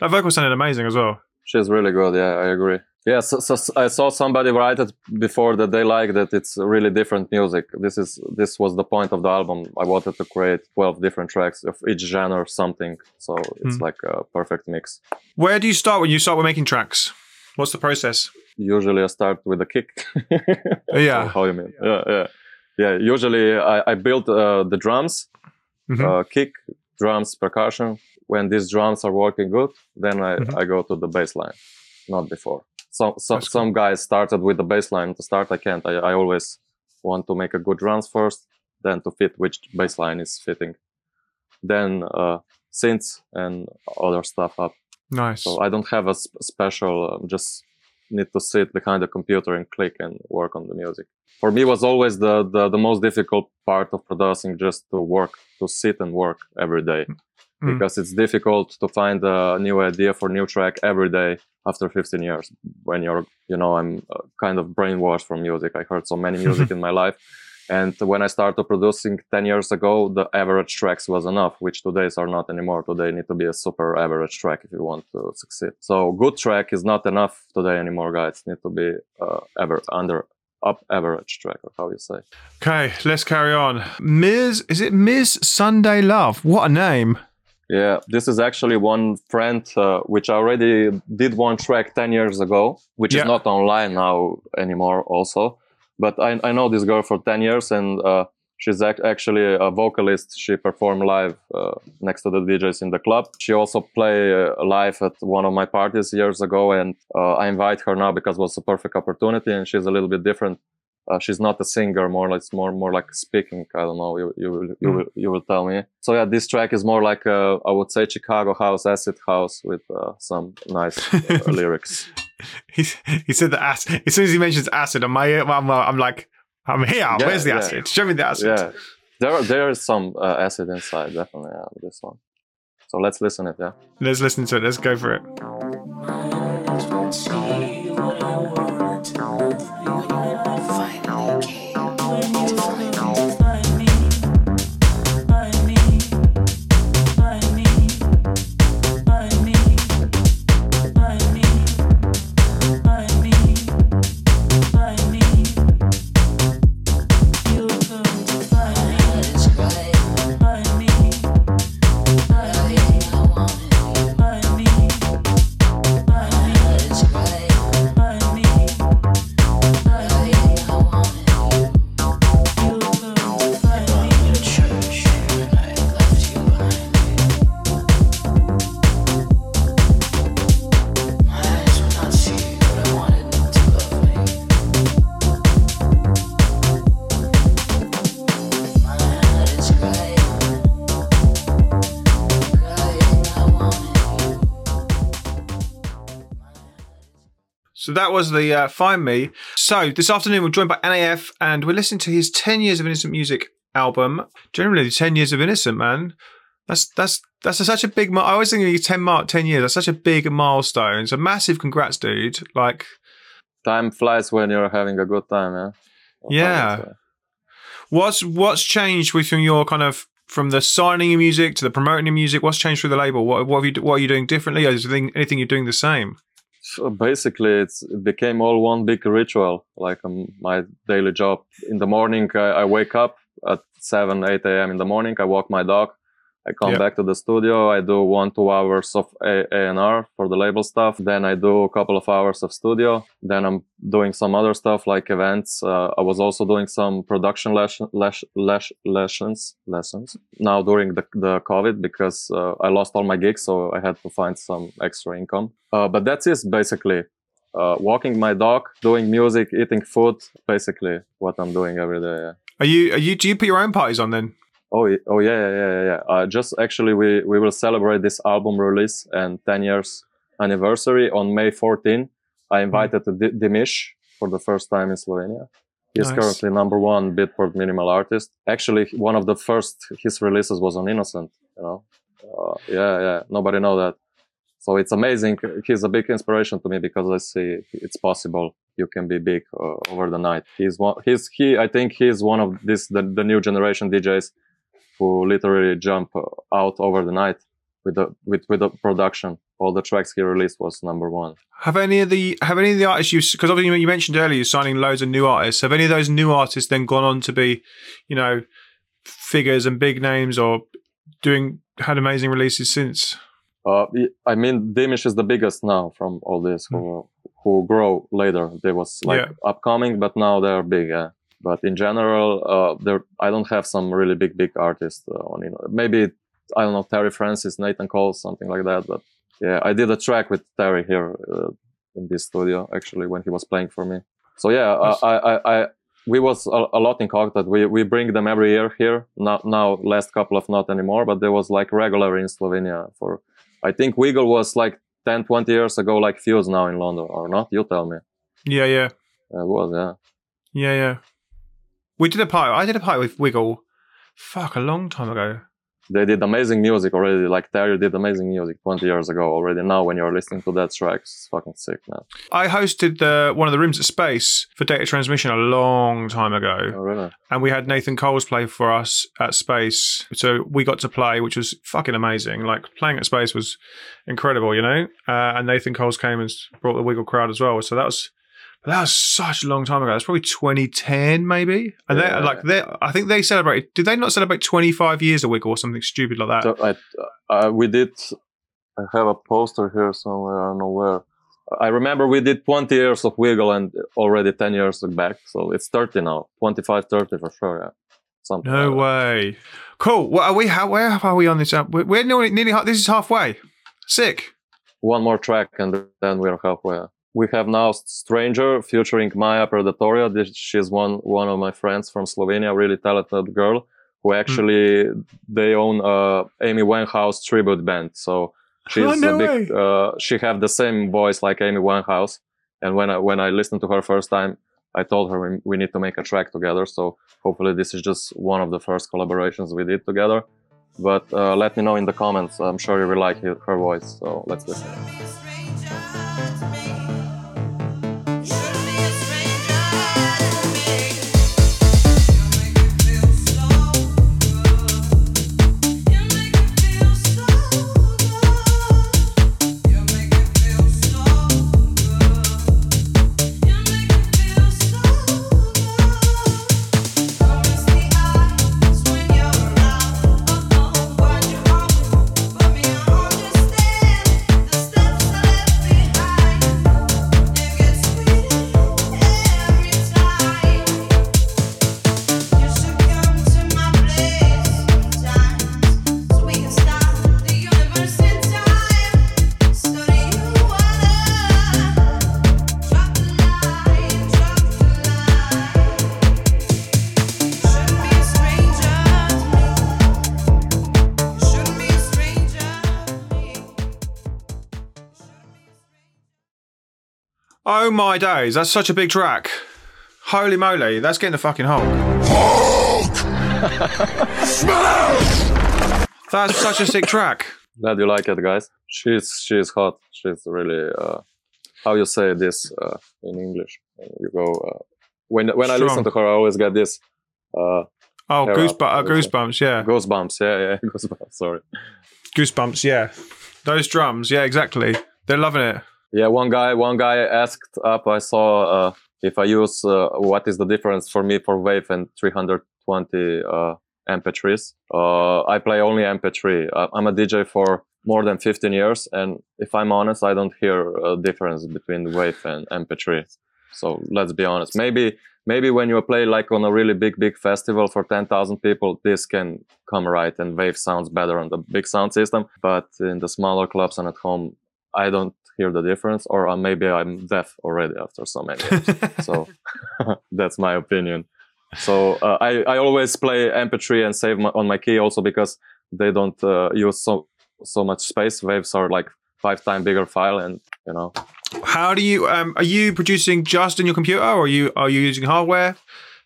That vocal sounded amazing as well. She's really good. Yeah, I agree. Yeah, so, so so I saw somebody write it before that they like that it's really different music. This is this was the point of the album. I wanted to create twelve different tracks of each genre or something. So it's Hmm. like a perfect mix. Where do you start when you start with making tracks? What's the process? Usually I start with a kick. Yeah. How you mean? Yeah, yeah, yeah. Usually I, I build uh, the drums, Mhm. uh, kick, drums, percussion. When these drums are working good, then I, Mhm. I go to the bass line, not before. So, so That's cool. some guys started with the bass line. To start, I can't. I, I always want to make a good drums first, then to fit which bass line is fitting, then uh, synths and other stuff up. Nice. So I don't have a sp- special. Um, just need to sit behind the computer and click and work on the music. For me, it was always the, the the most difficult part of producing, just to work, to sit and work every day, Mm. because it's difficult to find a new idea for new track every day after 15 years. When you're, you know, I'm uh, kind of brainwashed from music. I heard so many music in my life. And when I started producing 10 years ago, the average tracks was enough, which today's are not anymore. Today need to be a super average track if you want to succeed. So good track is not enough today anymore, guys. Need to be uh, ever under up average track, or how you say. okay, let's carry on. Ms. Is it Ms. Sunday Love? What a name. Yeah, this is actually one friend uh, which I already did one track 10 years ago, which Yeah. is not online now anymore also. But I, I know this girl for 10 years and uh, she's ac- actually a vocalist. She performed live uh, next to the DJs in the club. She also played uh, live at one of my parties years ago and uh, I invite her now because it was a perfect opportunity and she's a little bit different. Uh, she's not a singer, more like more more like speaking. I don't know. You you will you Mm. will you will tell me. So yeah, this track is more like uh, I would say Chicago house, acid house with uh, some nice uh, lyrics. He, he said the acid. As soon as he mentions acid, I'm, I'm, I'm like, I'm here. Where's the yeah. acid? Show me the acid. Yeah, there are, there is some uh, acid inside, definitely. Yeah, with this one. So let's listen to it. Yeah. Let's listen to it. Let's go for it. That was the uh, Find Me. So this afternoon we're joined by Aney F and we're listening to his 10 Years of Innocent Music album. Generally, 10 Years of Innocent, man. That's that's that's a, such a big. I always think of you 10 mark 10 years. That's such a big milestone. It's a massive congrats, dude. Like, Time flies when you're having a good time, yeah. Yeah. what's what's changed with your kind of from the signing of music to the promoting of music? What's changed through the label? What what have you what are you doing differently? Or is there anything, anything you're doing the same? Basically it's it became all one big ritual. Like um, my daily job. In the morning I, I wake up at 7 8 a.m in the morning i walk my dog i come back to the studio i do one two hours of A- A&R for the label stuff then i do a couple of hours of studio then i'm doing some other stuff like events uh, i was also doing some production lesson, les- les- lessons lessons now during the, the covid because uh, i lost all my gigs so i had to find some extra income uh, but that's it basically uh, walking my dog doing music eating food basically what i'm doing every day yeah. Are you are you do you put your own parties on then? Oh, oh yeah, yeah, yeah, yeah. Uh, just actually, we we will celebrate this album release and 10 years anniversary on May 14. I invited D- Dimmish for the first time in Slovenia. He's Nice. currently number one Beatport minimal artist. Actually, one of the first his releases was on Innocent. You know, uh, yeah, yeah. Nobody know that. So it's amazing. He's a big inspiration to me because I see it's possible. You can be big uh, over the night. He's one. He's he. I think he's one of this the, the new generation DJs who literally jump uh, out over the night with the with with the production. All the tracks he released was number one. Have any of the have any of the artists you because obviously you mentioned earlier you're signing loads of new artists. Have any of those new artists then gone on to be, you know, figures and big names or doing had amazing releases since? Uh, I mean, Dimmish is the biggest now from all this who who grow later. They was like Yeah. upcoming, but now they're big. Yeah. But in general, uh, there I don't have some really big big artists uh, on. You know, maybe I don't know Terry Francis, Nathan Cole, something like that. But yeah, I did a track with Terry here uh, in this studio actually when he was playing for me. So yeah, uh, Nice. I, I, I we was a, a lot in contact. We we bring them every year here. Now now last couple of not anymore, but there was like regular in Slovenia for. I think Wiggle was like 10, 20 years ago, like Fuse now in London, or not? You tell me. Yeah, yeah, Uh, It was, yeah. yeah, yeah. We did a party. I did a party with Wiggle. Fuck, a long time ago. They did amazing music already. Like Terry did amazing music 20 years ago already. Now, when you're listening to that track, it's fucking sick, man. I hosted the one of the rooms at Space for data transmission a long time ago. Oh, really? and we had Nathan Coles play for us at Space. So we got to play, which was fucking amazing. Like playing at Space was incredible, you know. Uh, and Nathan Coles came and brought the Wiggle crowd as well. So that was. That was such a long time ago. That's probably 2010, maybe. And Yeah. they like they, I think they celebrated. Did they not celebrate 25 years of Wiggle or something stupid like that? So I, uh, we did. I have a poster here somewhere. I don't know where. I remember we did 20 years of Wiggle and already 10 years back. So it's 30 now. 25, 30 for sure. Yeah. Something. no like that. way. Cool. What are we? How? Where are we on this? Up? We're, we're nearly, nearly. This is halfway. Sick. One more track and then we're halfway. We have now Stranger featuring Maya Predatoria. This, she's one one of my friends from Slovenia, really talented girl who actually they own a Amy Winehouse tribute band. So she's Oh, no a big. Uh, she have the same voice like Amy Winehouse. And when I when I listened to her first time, I told her we, we need to make a track together. So hopefully this is just one of the first collaborations we did together. But uh, let me know in the comments. I'm sure you will like her voice. So let's listen. My days, that's such a big track. Holy moly, that's getting the fucking Hulk. That's such a sick track. Glad you like it, guys. She's she's hot. She's really uh, how you say this uh, in English. You go uh, when when I listen to her, I always get this uh, Oh, Yeah, goosebumps, uh, goosebumps, yeah. goosebumps. Yeah, yeah, goosebumps. Sorry. Goosebumps, yeah. Those drums, yeah, exactly. They're loving it. Yeah, one guy one guy asked up. I saw uh, if I use uh, what is the difference for me for Wave and 320 uh, MP3s. Uh, I play only MP3. Uh, I'm a DJ for more than 15 years, and if I'm honest, I don't hear a difference between Wave and MP3. So let's be honest. Maybe maybe when you play like on a really big big festival for 10,000 people, this can come right, and Wave sounds better on the big sound system. But in the smaller clubs and at home, I don't hear the difference, or uh, maybe I'm deaf already after so many years. so that's my opinion. So uh, I I always play MP3 and save my, on my key also because they don't uh, use so so much space. Waves are like five time bigger file, and you know How do you um are you producing just in your computer or are you are you using hardware?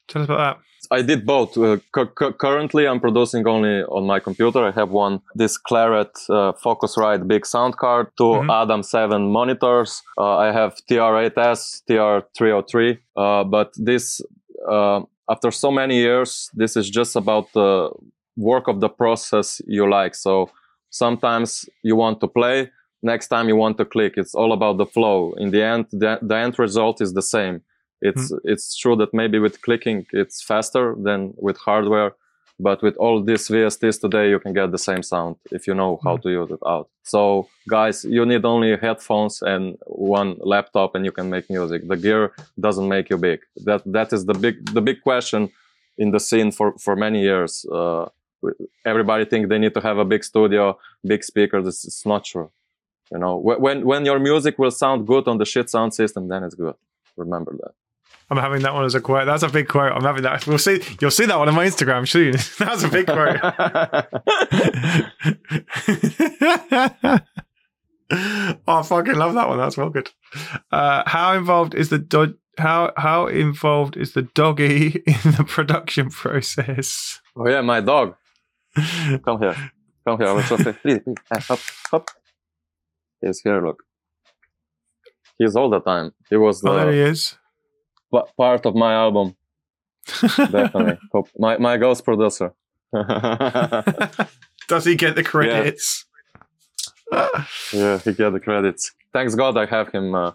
Tell us about that. I did both. Uh, cu- cu- currently, I'm producing only on my computer. I have one this Clarett uh, Focusrite big sound card, 2 Mhm. Adam 7 monitors. Uh, I have TR8S, TR303. Uh, but this, uh, after so many years, this is just about the work of the process you like. So sometimes you want to play, next time you want to click. It's all about the flow. In the end, the, the end result is the same it's it's true that maybe with clicking it's faster than with hardware but with all these vsts today you can get the same sound if you know how to use it out. So guys you need only headphones and one laptop and you can make music. The gear doesn't make you big. That that is the big the big question in the scene for for many years. Uh, everybody think they need to have a big studio big speakers. It's, it's not true. You know when when your music will sound good on the shit sound system then it's good. Remember that I'm having that one as a quote. That's a big quote. I'm having that. We'll see. You'll see that one on my Instagram soon. That's a big quote. oh, I fucking love that one. That's well good. Uh, how involved is the do- how how involved is the doggy in the production process? Oh yeah, my dog. Come here. Come here. I will show. Please, please. Hop, hop. He's here. Look. He's all the time. He was Oh, there he is. Pa- part of my album. Definitely. My my ghost producer. Does he get the credits? yeah, he get the credits. Thanks God I have him. Uh,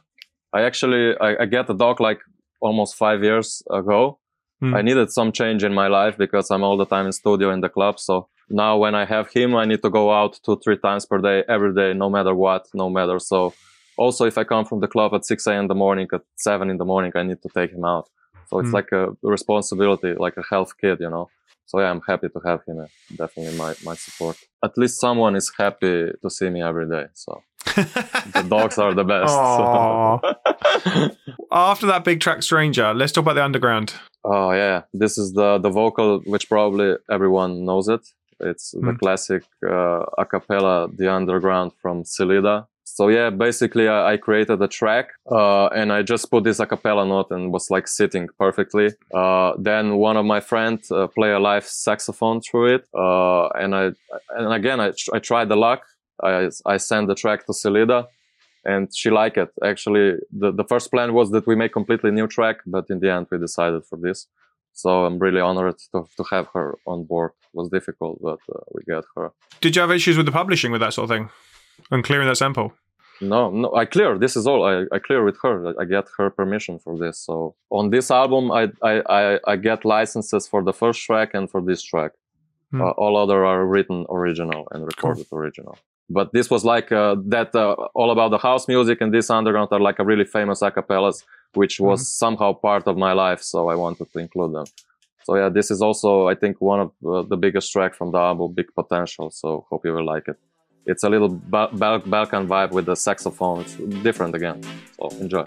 I actually I, I get the dog like almost five years ago. Hmm. I needed some change in my life because I'm all the time in studio in the club. So now when I have him, I need to go out two three times per day, every day, no matter what, no matter. So also if I come from the club at six a.m. in the morning, at seven in the morning, I need to take him out. So it's Hmm. like a responsibility, like a health kid, you know. So yeah, I'm happy to have him. uh, Definitely my my support. At least someone is happy to see me every day. So the dogs are the best. After that big track, Stranger, let's talk about the underground. oh yeah, this is the the vocal which probably everyone knows it. It's the Hmm. classic uh, a cappella, the underground from Celeda. So yeah, basically I, I created a track uh, and I just put this a cappella note and was like sitting perfectly. Uh, then one of my friends uh, play a live saxophone through it, uh, and I and again I, I tried the luck. I I sent the track to Celeda, and she liked it. Actually, the the first plan was that we make completely new track, but in the end we decided for this. So I'm really honored to to have her on board. It was difficult, but uh, we got her. Did you have issues with the publishing with that sort of thing and clearing that sample? No, no, I clear. This is all. I, I clear with her. I get her permission for this. So on this album, I I, I, I get licenses for the first track and for this track. Hmm. Uh, all other are written original and recorded original. But this was like uh, that. Uh, all about the house music and this underground are like a really famous acapellas, which was somehow part of my life. So I wanted to include them. So yeah, this is also I think one of uh, the biggest track from the album, Big Potential. So hope you will like it. It's a little Bal- Bal- Balkan vibe with the saxophone. It's different again. So enjoy.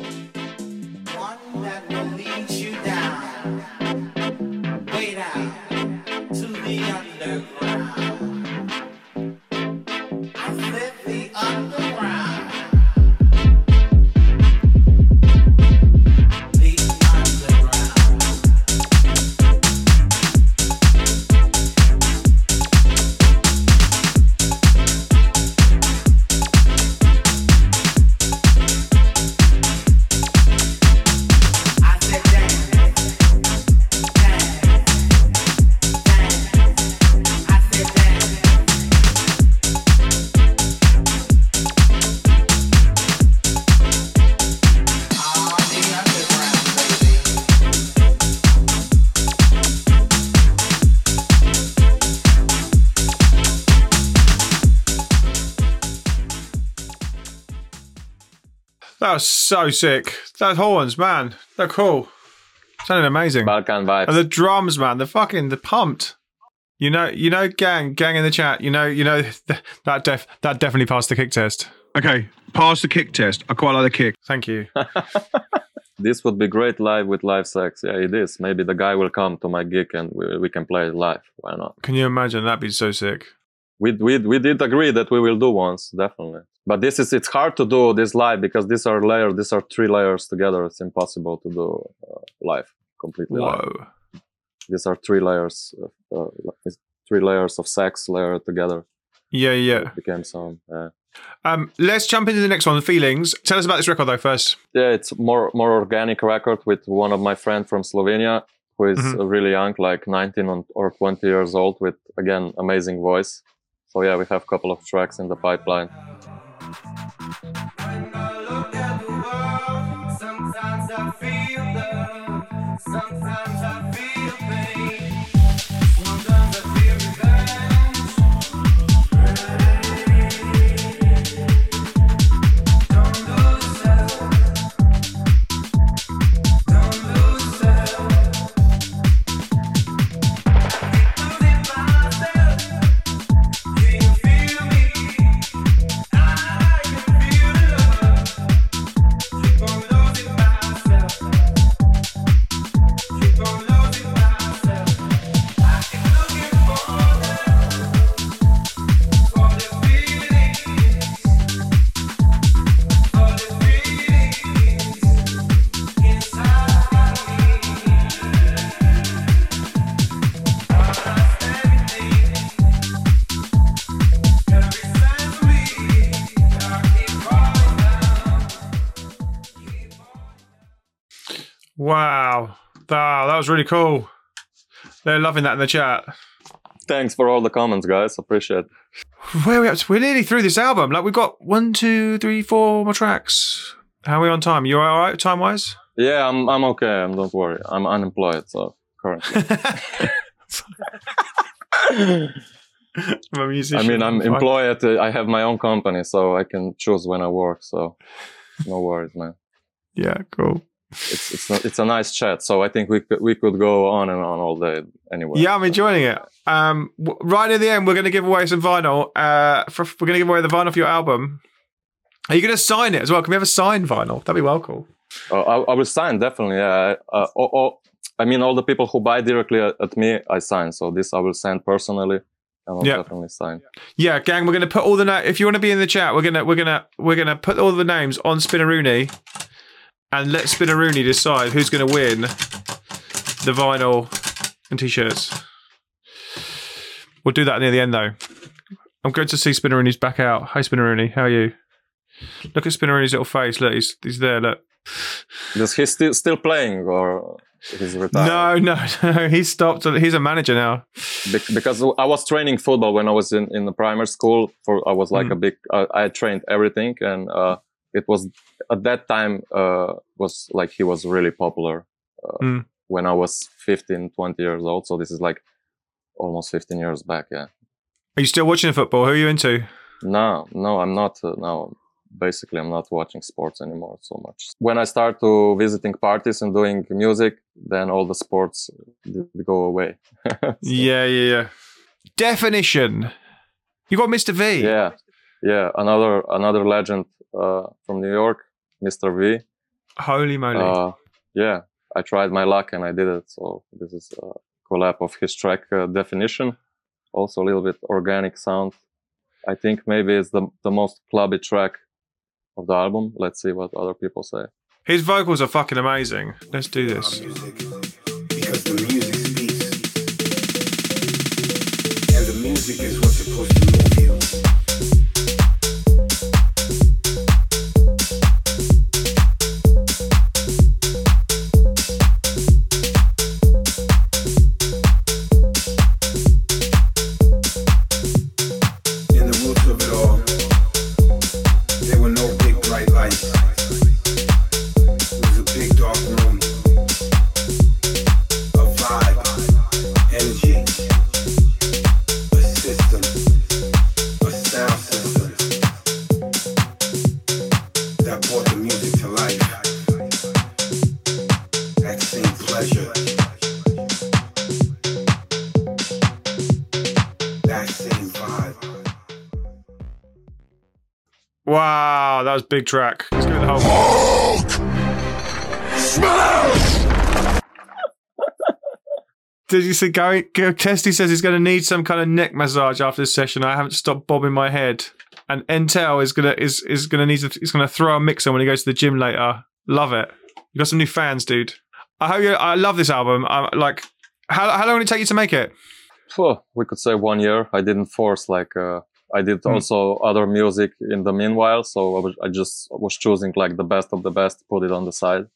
That was so sick. Those horns, man, they're cool. Sounded amazing. Balkan vibes. And the drums, man, the fucking the pumped. You know, you know, gang, gang in the chat. You know, you know th- that def that definitely passed the kick test. Okay, pass the kick test. I quite like the kick. Thank you. this would be great live with live sex. Yeah, it is. Maybe the guy will come to my gig and we, we can play it live. Why not? Can you imagine? That'd be so sick. We, we, we did agree that we will do once, definitely. But this is, it's hard to do this live because these are layers, these are three layers together. It's impossible to do uh, live, completely live. These are three layers, of, uh, it's three layers of sex layered together. Yeah, yeah. It became some, uh, Um, let's jump into the next one. The feelings. Tell us about this record though first. yeah, it's more more organic record with one of my friends from Slovenia who is Mhm. uh, really young, like 19 or 20 years old, with again amazing voice. So yeah, we have a couple of tracks in the pipeline. Sometimes I feel love, sometimes I feel pain, Wow. Wow, that was really cool. They're loving that in the chat. Thanks for all the comments, guys. Appreciate. it. Where are we up to? We're nearly through this album. Like we've got one, two, three, four more tracks. How are we on time? You all right time wise? Yeah, I'm I'm okay. I'm, don't worry. I'm unemployed, so currently. I'm a musician. I mean, I'm employed. I have my own company, so I can choose when I work. So no worries, man. Yeah, cool. It's it's not, it's a nice chat. So I think we could, we could go on and on all day anyway. Yeah, I'm enjoying it. Um, w- right at the end, we're going to give away some vinyl. Uh, for, we're going to give away the vinyl for your album. Are you going to sign it as well? Can we have a signed vinyl? That'd be well cool. Uh, I, I will sign definitely. Yeah. Uh, oh, oh, I mean, all the people who buy directly at, at me, I sign. So this I will send personally, Yeah. definitely sign. Yeah, gang, we're going to put all the na- if you want to be in the chat, we're gonna we're gonna we're gonna put all the names on Spinneroonie, and let Spinneroonie decide who's going to win the vinyl and t-shirts. We'll do that near the end, though. I'm good to see Spinneroonie's back out. Hi, Spinneroonie, how are you? Look at Spinneroonie's little face. Look, he's he's there. Look. Does he still still playing or he's retired? No, no, no. He stopped. He's a manager now. Bec- because I was training football when I was in, in the primary school. For I was like Mm. a big. Uh, I trained everything, and uh, it was at that time uh, was like he was really popular uh, Mm. when I was 15, 20 years old. So this is like almost 15 years back. Yeah. Are you still watching football? Who are you into? No, no, I'm not. Uh, no, basically, I'm not watching sports anymore so much. When I start to visiting parties and doing music, then all the sports did go away. So, Yeah, yeah, yeah. Definition. You got Mr. V. yeah yeah another another legend uh, from new york mr v Holy moly. uh, yeah i tried my luck and i did it so this is a collab of his track uh, definition also a little bit organic sound i think maybe it's the, the most clubby track of the album let's see what other people say His vocals are fucking amazing. Let's do this. music because the music speaks. And the music is what's supposed to move big track. Let's give it the whole. Did you see Gary? Testy says he's going to need some kind of neck massage after this session. I haven't stopped bobbing my head. And Entel is gonna is is gonna need to he's gonna throw a mixer when he goes to the gym later. Love it. You got some new fans, dude. I hope you. I love this album. I, like, how how long did it take you to make it? Phew, we could say one year. I didn't force like uh, I did Hmm. also other music in the meanwhile. So I, was, I just was choosing like the best of the best, put it on the side.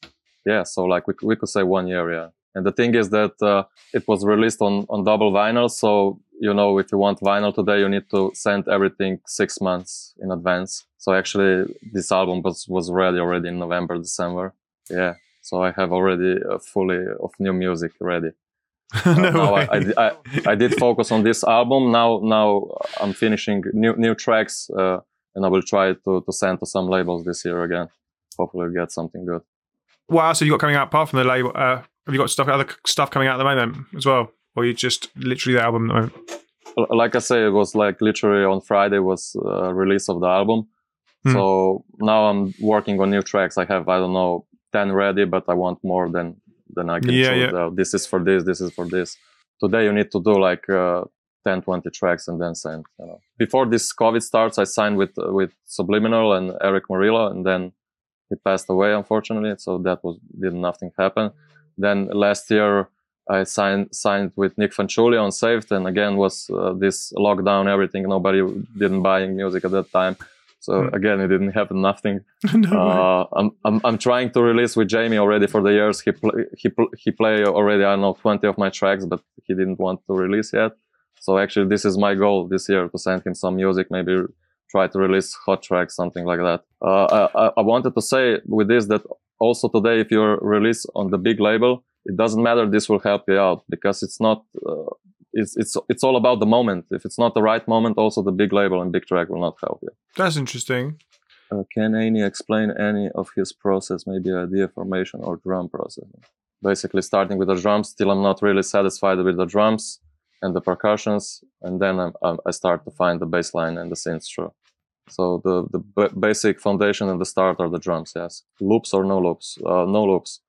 Yeah, so like we we could say one year. Yeah, and the thing is that uh, it was released on on double vinyl. So you know, if you want vinyl today, you need to send everything six months in advance. So actually, this album was was ready already in November, December. Yeah. So I have already uh, fully of new music ready. No now. I, I, I, did focus on this album. Now, now I'm finishing new new tracks, uh, and I will try to, to send to some labels this year again. Hopefully, get something good. what else have you got coming out apart from the label? Uh, have you got stuff other stuff coming out at the moment as well, or you just literally the album at the moment? Like I say, it was like literally on Friday was uh, release of the album. Hmm. So now I'm working on new tracks. I have I don't know ten ready, but I want more than than I can Yeah, choose. yeah. Uh, this is for this. This is for this. Today you need to do like uh, 10, 20 tracks and then send. You know. Before this COVID starts, I signed with uh, with Subliminal and Erick Morillo, and then he passed away unfortunately. So that was did nothing happen. Then last year I signed signed with Nick Fanciulli on Saved, and again was uh, this lockdown, everything. Nobody didn't buy music at that time. So Hmm. again, it didn't happen. Nothing. no. Uh, I'm, I'm I'm trying to release with Jamie already for the years. He play, he pl- he play already I don't know 20 of my tracks, but he didn't want to release yet. So actually, this is my goal this year to send him some music. Maybe try to release hot tracks, something like that. Uh, I, I- wanted to say with this that also today, if you release on the big label, it doesn't matter. This will help you out because it's not. Uh, it's it's it's all about the moment. If it's not the right moment, also the big label and big track will not help you. That's interesting. Uh, can Aney explain any of his process, maybe idea formation or drum processing? Basically, starting with the drums, still I'm not really satisfied with the drums and the percussions, and then I'm, I'm, I start to find the bass line and the synths through. So the the b- basic foundation and the start are the drums. Yes, loops or no loops? Uh, no loops.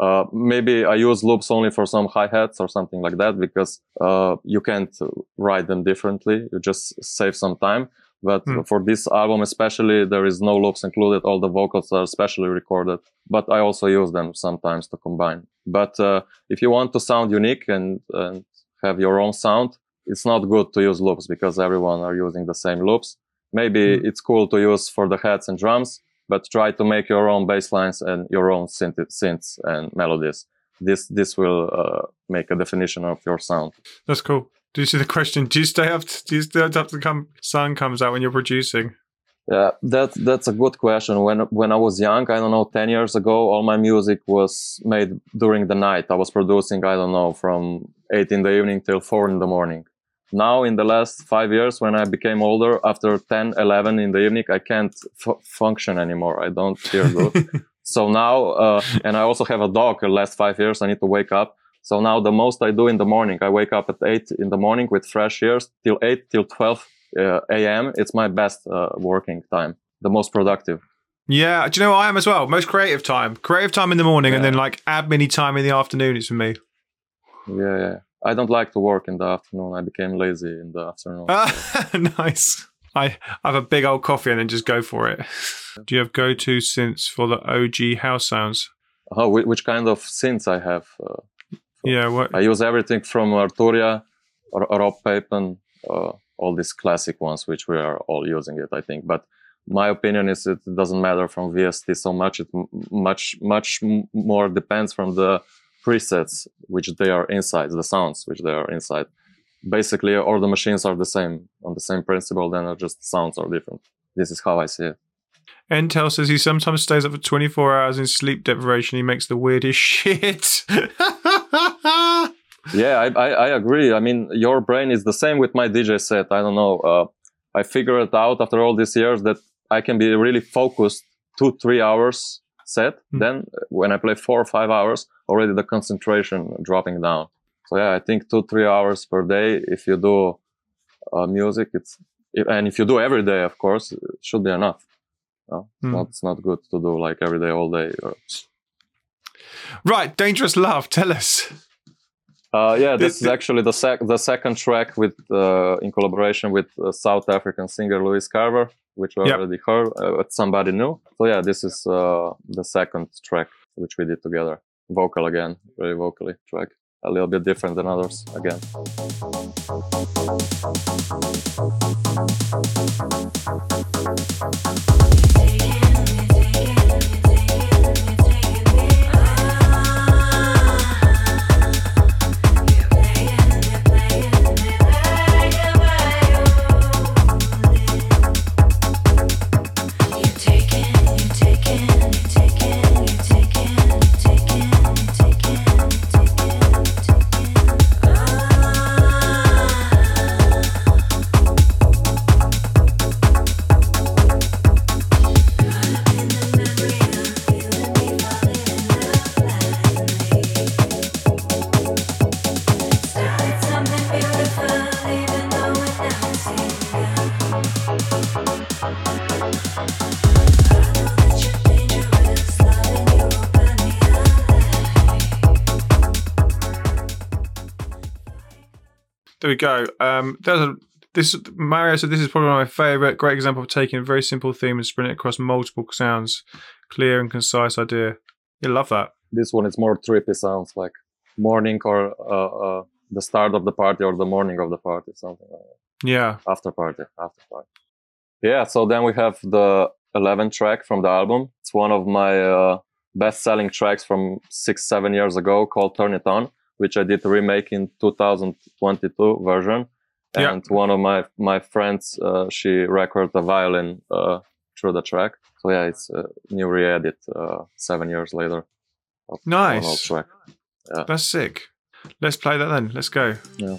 Uh, maybe I use loops only for some hi hats or something like that because uh, you can't write them differently. You just save some time. But Hmm. for this album, especially, there is no loops included. All the vocals are specially recorded. But I also use them sometimes to combine. But uh, if you want to sound unique and, and have your own sound, it's not good to use loops because everyone are using the same loops. Maybe Hmm. it's cool to use for the heads and drums, but try to make your own bass lines and your own synth- synths and melodies. This this will uh, make a definition of your sound. That's cool. Do you see the question? Do you stay up? Do you stay up to come? Sun comes out when you're producing. Yeah, that that's a good question. When when I was young, I don't know, ten years ago, all my music was made during the night. I was producing, I don't know, from eight in the evening till four in the morning. Now, in the last five years, when I became older, after 10, 11 in the evening, I can't f- function anymore. I don't feel good. so now, uh, and I also have a dog. The last five years, I need to wake up. So now, the most I do in the morning, I wake up at eight in the morning with fresh ears till eight till twelve uh, a.m. It's my best uh, working time, the most productive. Yeah, do you know what I am as well? Most creative time. Creative time in the morning, and then like admin time in the afternoon. It's for me. Yeah, yeah. I don't like to work in the afternoon. I became lazy in the afternoon. Ah, nice. I have a big old coffee and then just go for it. Do you have go-to synths for the OG house sounds? oh, which kind of synths I have? Uh, Yeah, what? I use everything from Arturia, Rob Papen, uh, all these classic ones, which we are all using it, I think. But my opinion is it doesn't matter from VST so much. It m- much much more depends from the presets which they are inside, the sounds which they are inside. Basically, all the machines are the same on the same principle. Then just sounds are different. This is how I see it. Entel says he sometimes stays up for 24 hours in sleep deprivation. He makes the weirdest shit. Yeah, I, I, I agree. I mean, your brain is the same with my DJ set. I don't know. Uh, I figured it out after all these years that I can be really focused two, three hours set. Hmm. Then uh, when I play four or five hours, already the concentration dropping down. So yeah, I think two, three hours per day. If you do uh, music, it's, if, and if you do every day, of course, it should be enough. No, it's Hmm. not. It's not good to do like every day, all day. Or, Right, Dangerous Love. Tell us. Uh, yeah, this is actually the sec- the second track with uh, in collaboration with uh, South African singer Louise Carver, which we Yep. already heard. Uh, it's somebody new. So yeah, this is uh, the second track which we did together. Vocal again, very vocally track. A little bit different than others again. Something we go. Um, there's a this Mario said this is probably one of my favorite. Great example of taking a very simple theme and spreading it across multiple sounds. Clear and concise idea. You love that. This one is more trippy sounds like morning or uh, uh, the start of the party or the morning of the party, something like that. Yeah. after party after party yeah so then we have the 11th track from the album it's one of my uh, best selling tracks from six seven years ago called turn it on which i did remake in 2022 version Yeah. and one of my my friends uh, she recorded a violin uh, through the track so yeah it's a new re-edit uh, seven years later of one old Nice. track That's sick. Let's play that then. Let's go. yeah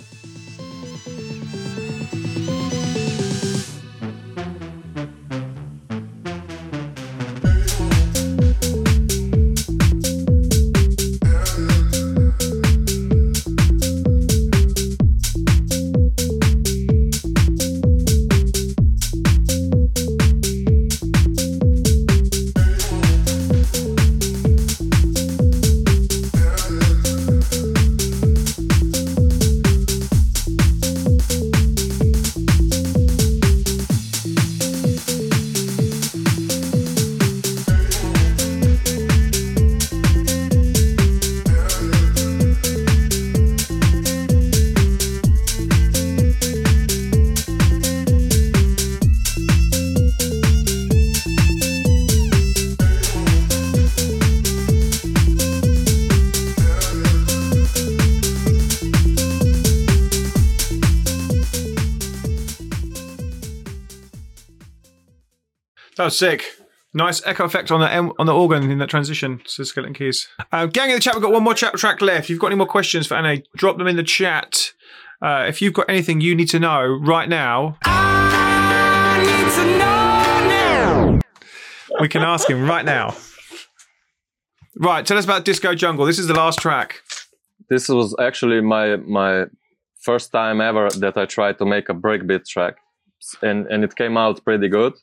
That was sick. Nice echo effect on the on the organ in that transition to Skeleton Keys. Um, gang in the chat, we've got one more chat track left. If you've got any more questions for Aney, drop them in the chat. Uh, if you've got anything you need to know right now, we can ask him right now. Right, tell us about Disco Jungle. This is the last track. this was actually my my first time ever that I tried to make a breakbeat track, and and it came out pretty good.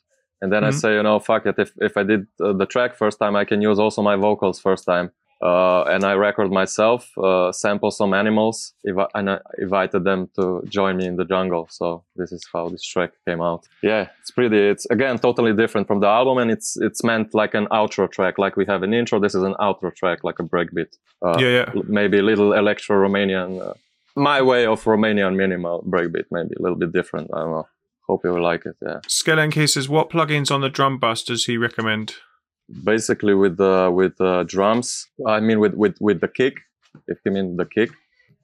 And then I Mhm. say, you know, fuck it. If if I did uh, the track first time, I can use also my vocals first time. Uh, and I record myself, uh, sample some animals, and I invited them to join me in the jungle. So this is how this track came out. Yeah, it's pretty. It's again totally different from the album, and it's it's meant like an outro track, like we have an intro. This is an outro track, like a breakbeat. Uh, yeah, yeah. l- maybe a little electro Romanian. Uh, my way of Romanian minimal breakbeat, maybe a little bit different. I don't know. Hope you will like it. Yeah. Keys says, what plugins on the drum bus does he recommend? Basically, with uh, with uh, drums, I mean with with with the kick. If you mean the kick,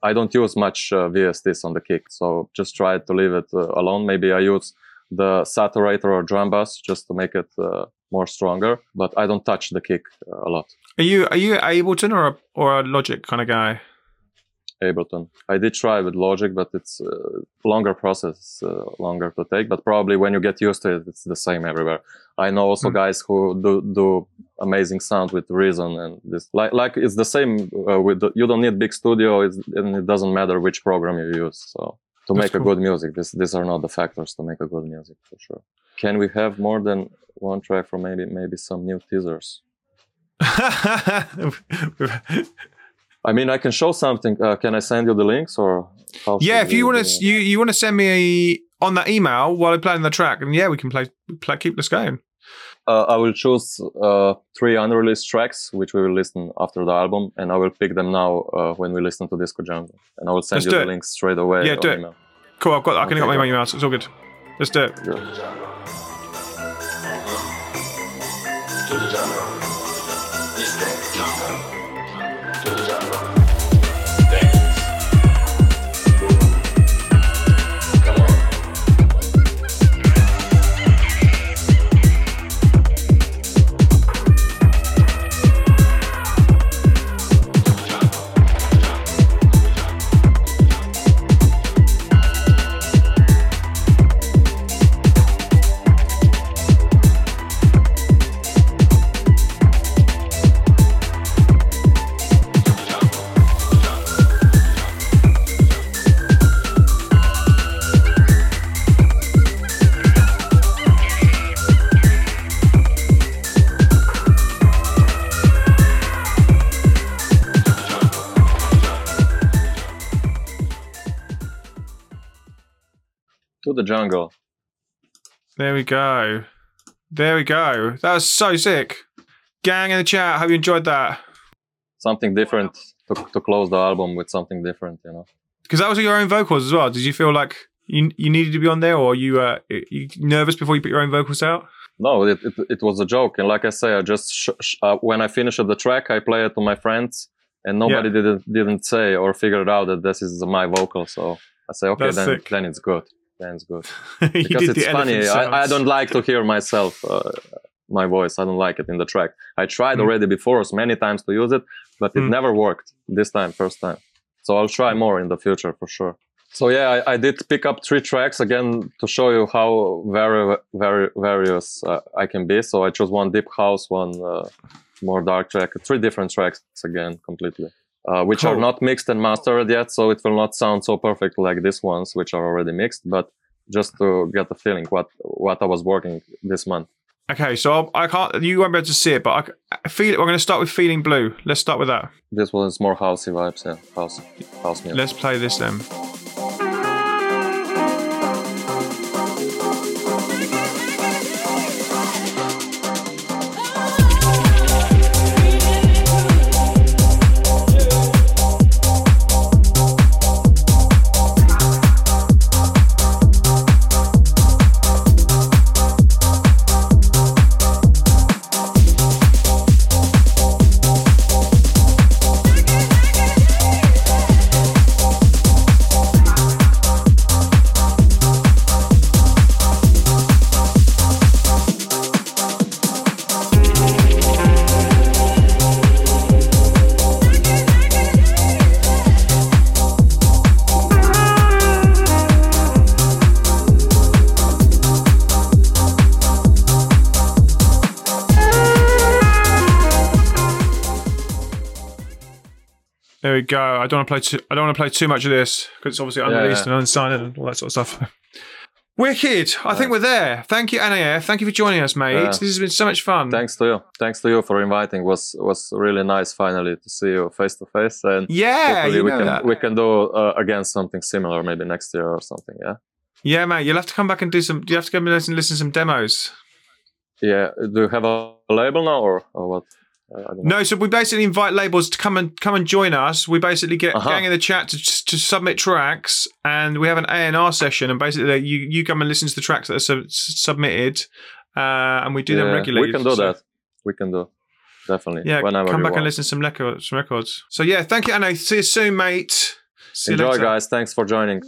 I don't use much uh, VSTs on the kick, so just try to leave it uh, alone. Maybe I use the saturator or drum bus just to make it uh, more stronger, but I don't touch the kick uh, a lot. Are you are you Ableton or a, or a Logic kind of guy? Ableton. I did try with Logic, but it's a longer process, uh, longer to take. But probably when you get used to it, it's the same everywhere. I know also Hmm. guys who do do amazing sound with Reason, and this like like it's the same uh, with the, you don't need big studio, it's, and it doesn't matter which program you use. So to That's make a good music, this these are not the factors to make a good music for sure. Can we have more than one track for maybe maybe some new teasers. I mean, I can show something. Uh, can I send you the links or? Yeah, if you want to, you you want to send me a, on that email while I'm playing the track, and yeah, we can play, play keep this going. uh, I will choose uh, three unreleased tracks, which we will listen after the album, and I will pick them now uh, when we listen to Disco Jungle, and I will send Let's you the links straight away. Yeah, do it. email. Cool, I've got. I can Okay, get my go. emails. It's all good. Let's do it. To the jungle. There we go. There we go. That was so sick. Gang in the chat, hope you enjoyed that. Something different to, to close the album with something different, you know. Because that was your own vocals as well. Did you feel like you you needed to be on there, or you uh you nervous before you put your own vocals out? No, it, it, it was a joke, and like I say, I just sh- sh- uh, when I finished the track, I play it to my friends, and nobody didn't didn't say or figure it out that this is my vocal. So I say, okay, That's then sick. then it's good. It's good because it's funny. I, I don't like to hear myself, uh, my voice. I don't like it in the track. I tried Mm. already before so many times to use it, but it Mm. never worked this time, first time. So I'll try more in the future for sure. So yeah, I, I did pick up three tracks again to show you how very, very various uh, I can be. So I chose one deep house, one uh, more dark track, three different tracks again, completely, uh, which are not mixed and mastered yet. So it will not sound so perfect like these ones, which are already mixed, but just to get the feeling what what I was working this month. Okay, so I'll, can't. You won't be able to see it, but I feel. We're going to start with "Feeling Blue." Let's start with that. This was more housey vibes, yeah, house, house music. Let's play this then. Don't want to play. Too, I don't want to play too much of this because it's obviously unreleased yeah. and unsigned and all that sort of stuff. Wicked. I think we're there. Thank you, Aney F. Thank you for joining us, mate. Yeah. This has been so much fun. Thanks to you. Thanks to you for inviting. was was really nice finally to see you face to face and yeah, hopefully we can that. we can do uh, again something similar maybe next year or something. Yeah. Yeah, mate. You'll have to come back and do some. Do you have to come and listen, listen to some demos. Yeah. Do you have a label now or, or what? I. No, so we basically invite labels to come and come and join us. We basically get Uh-huh. gang in the chat to to submit tracks, and we have an A and R session. And basically, you you come and listen to the tracks that are sub- submitted, uh, and we do them regularly. We can do So- that. We can do definitely. Yeah, Whenever come back want. and listen to some records. Some records. So yeah, thank you, Aney. See you soon, mate. See you Enjoy, guys. Thanks for joining.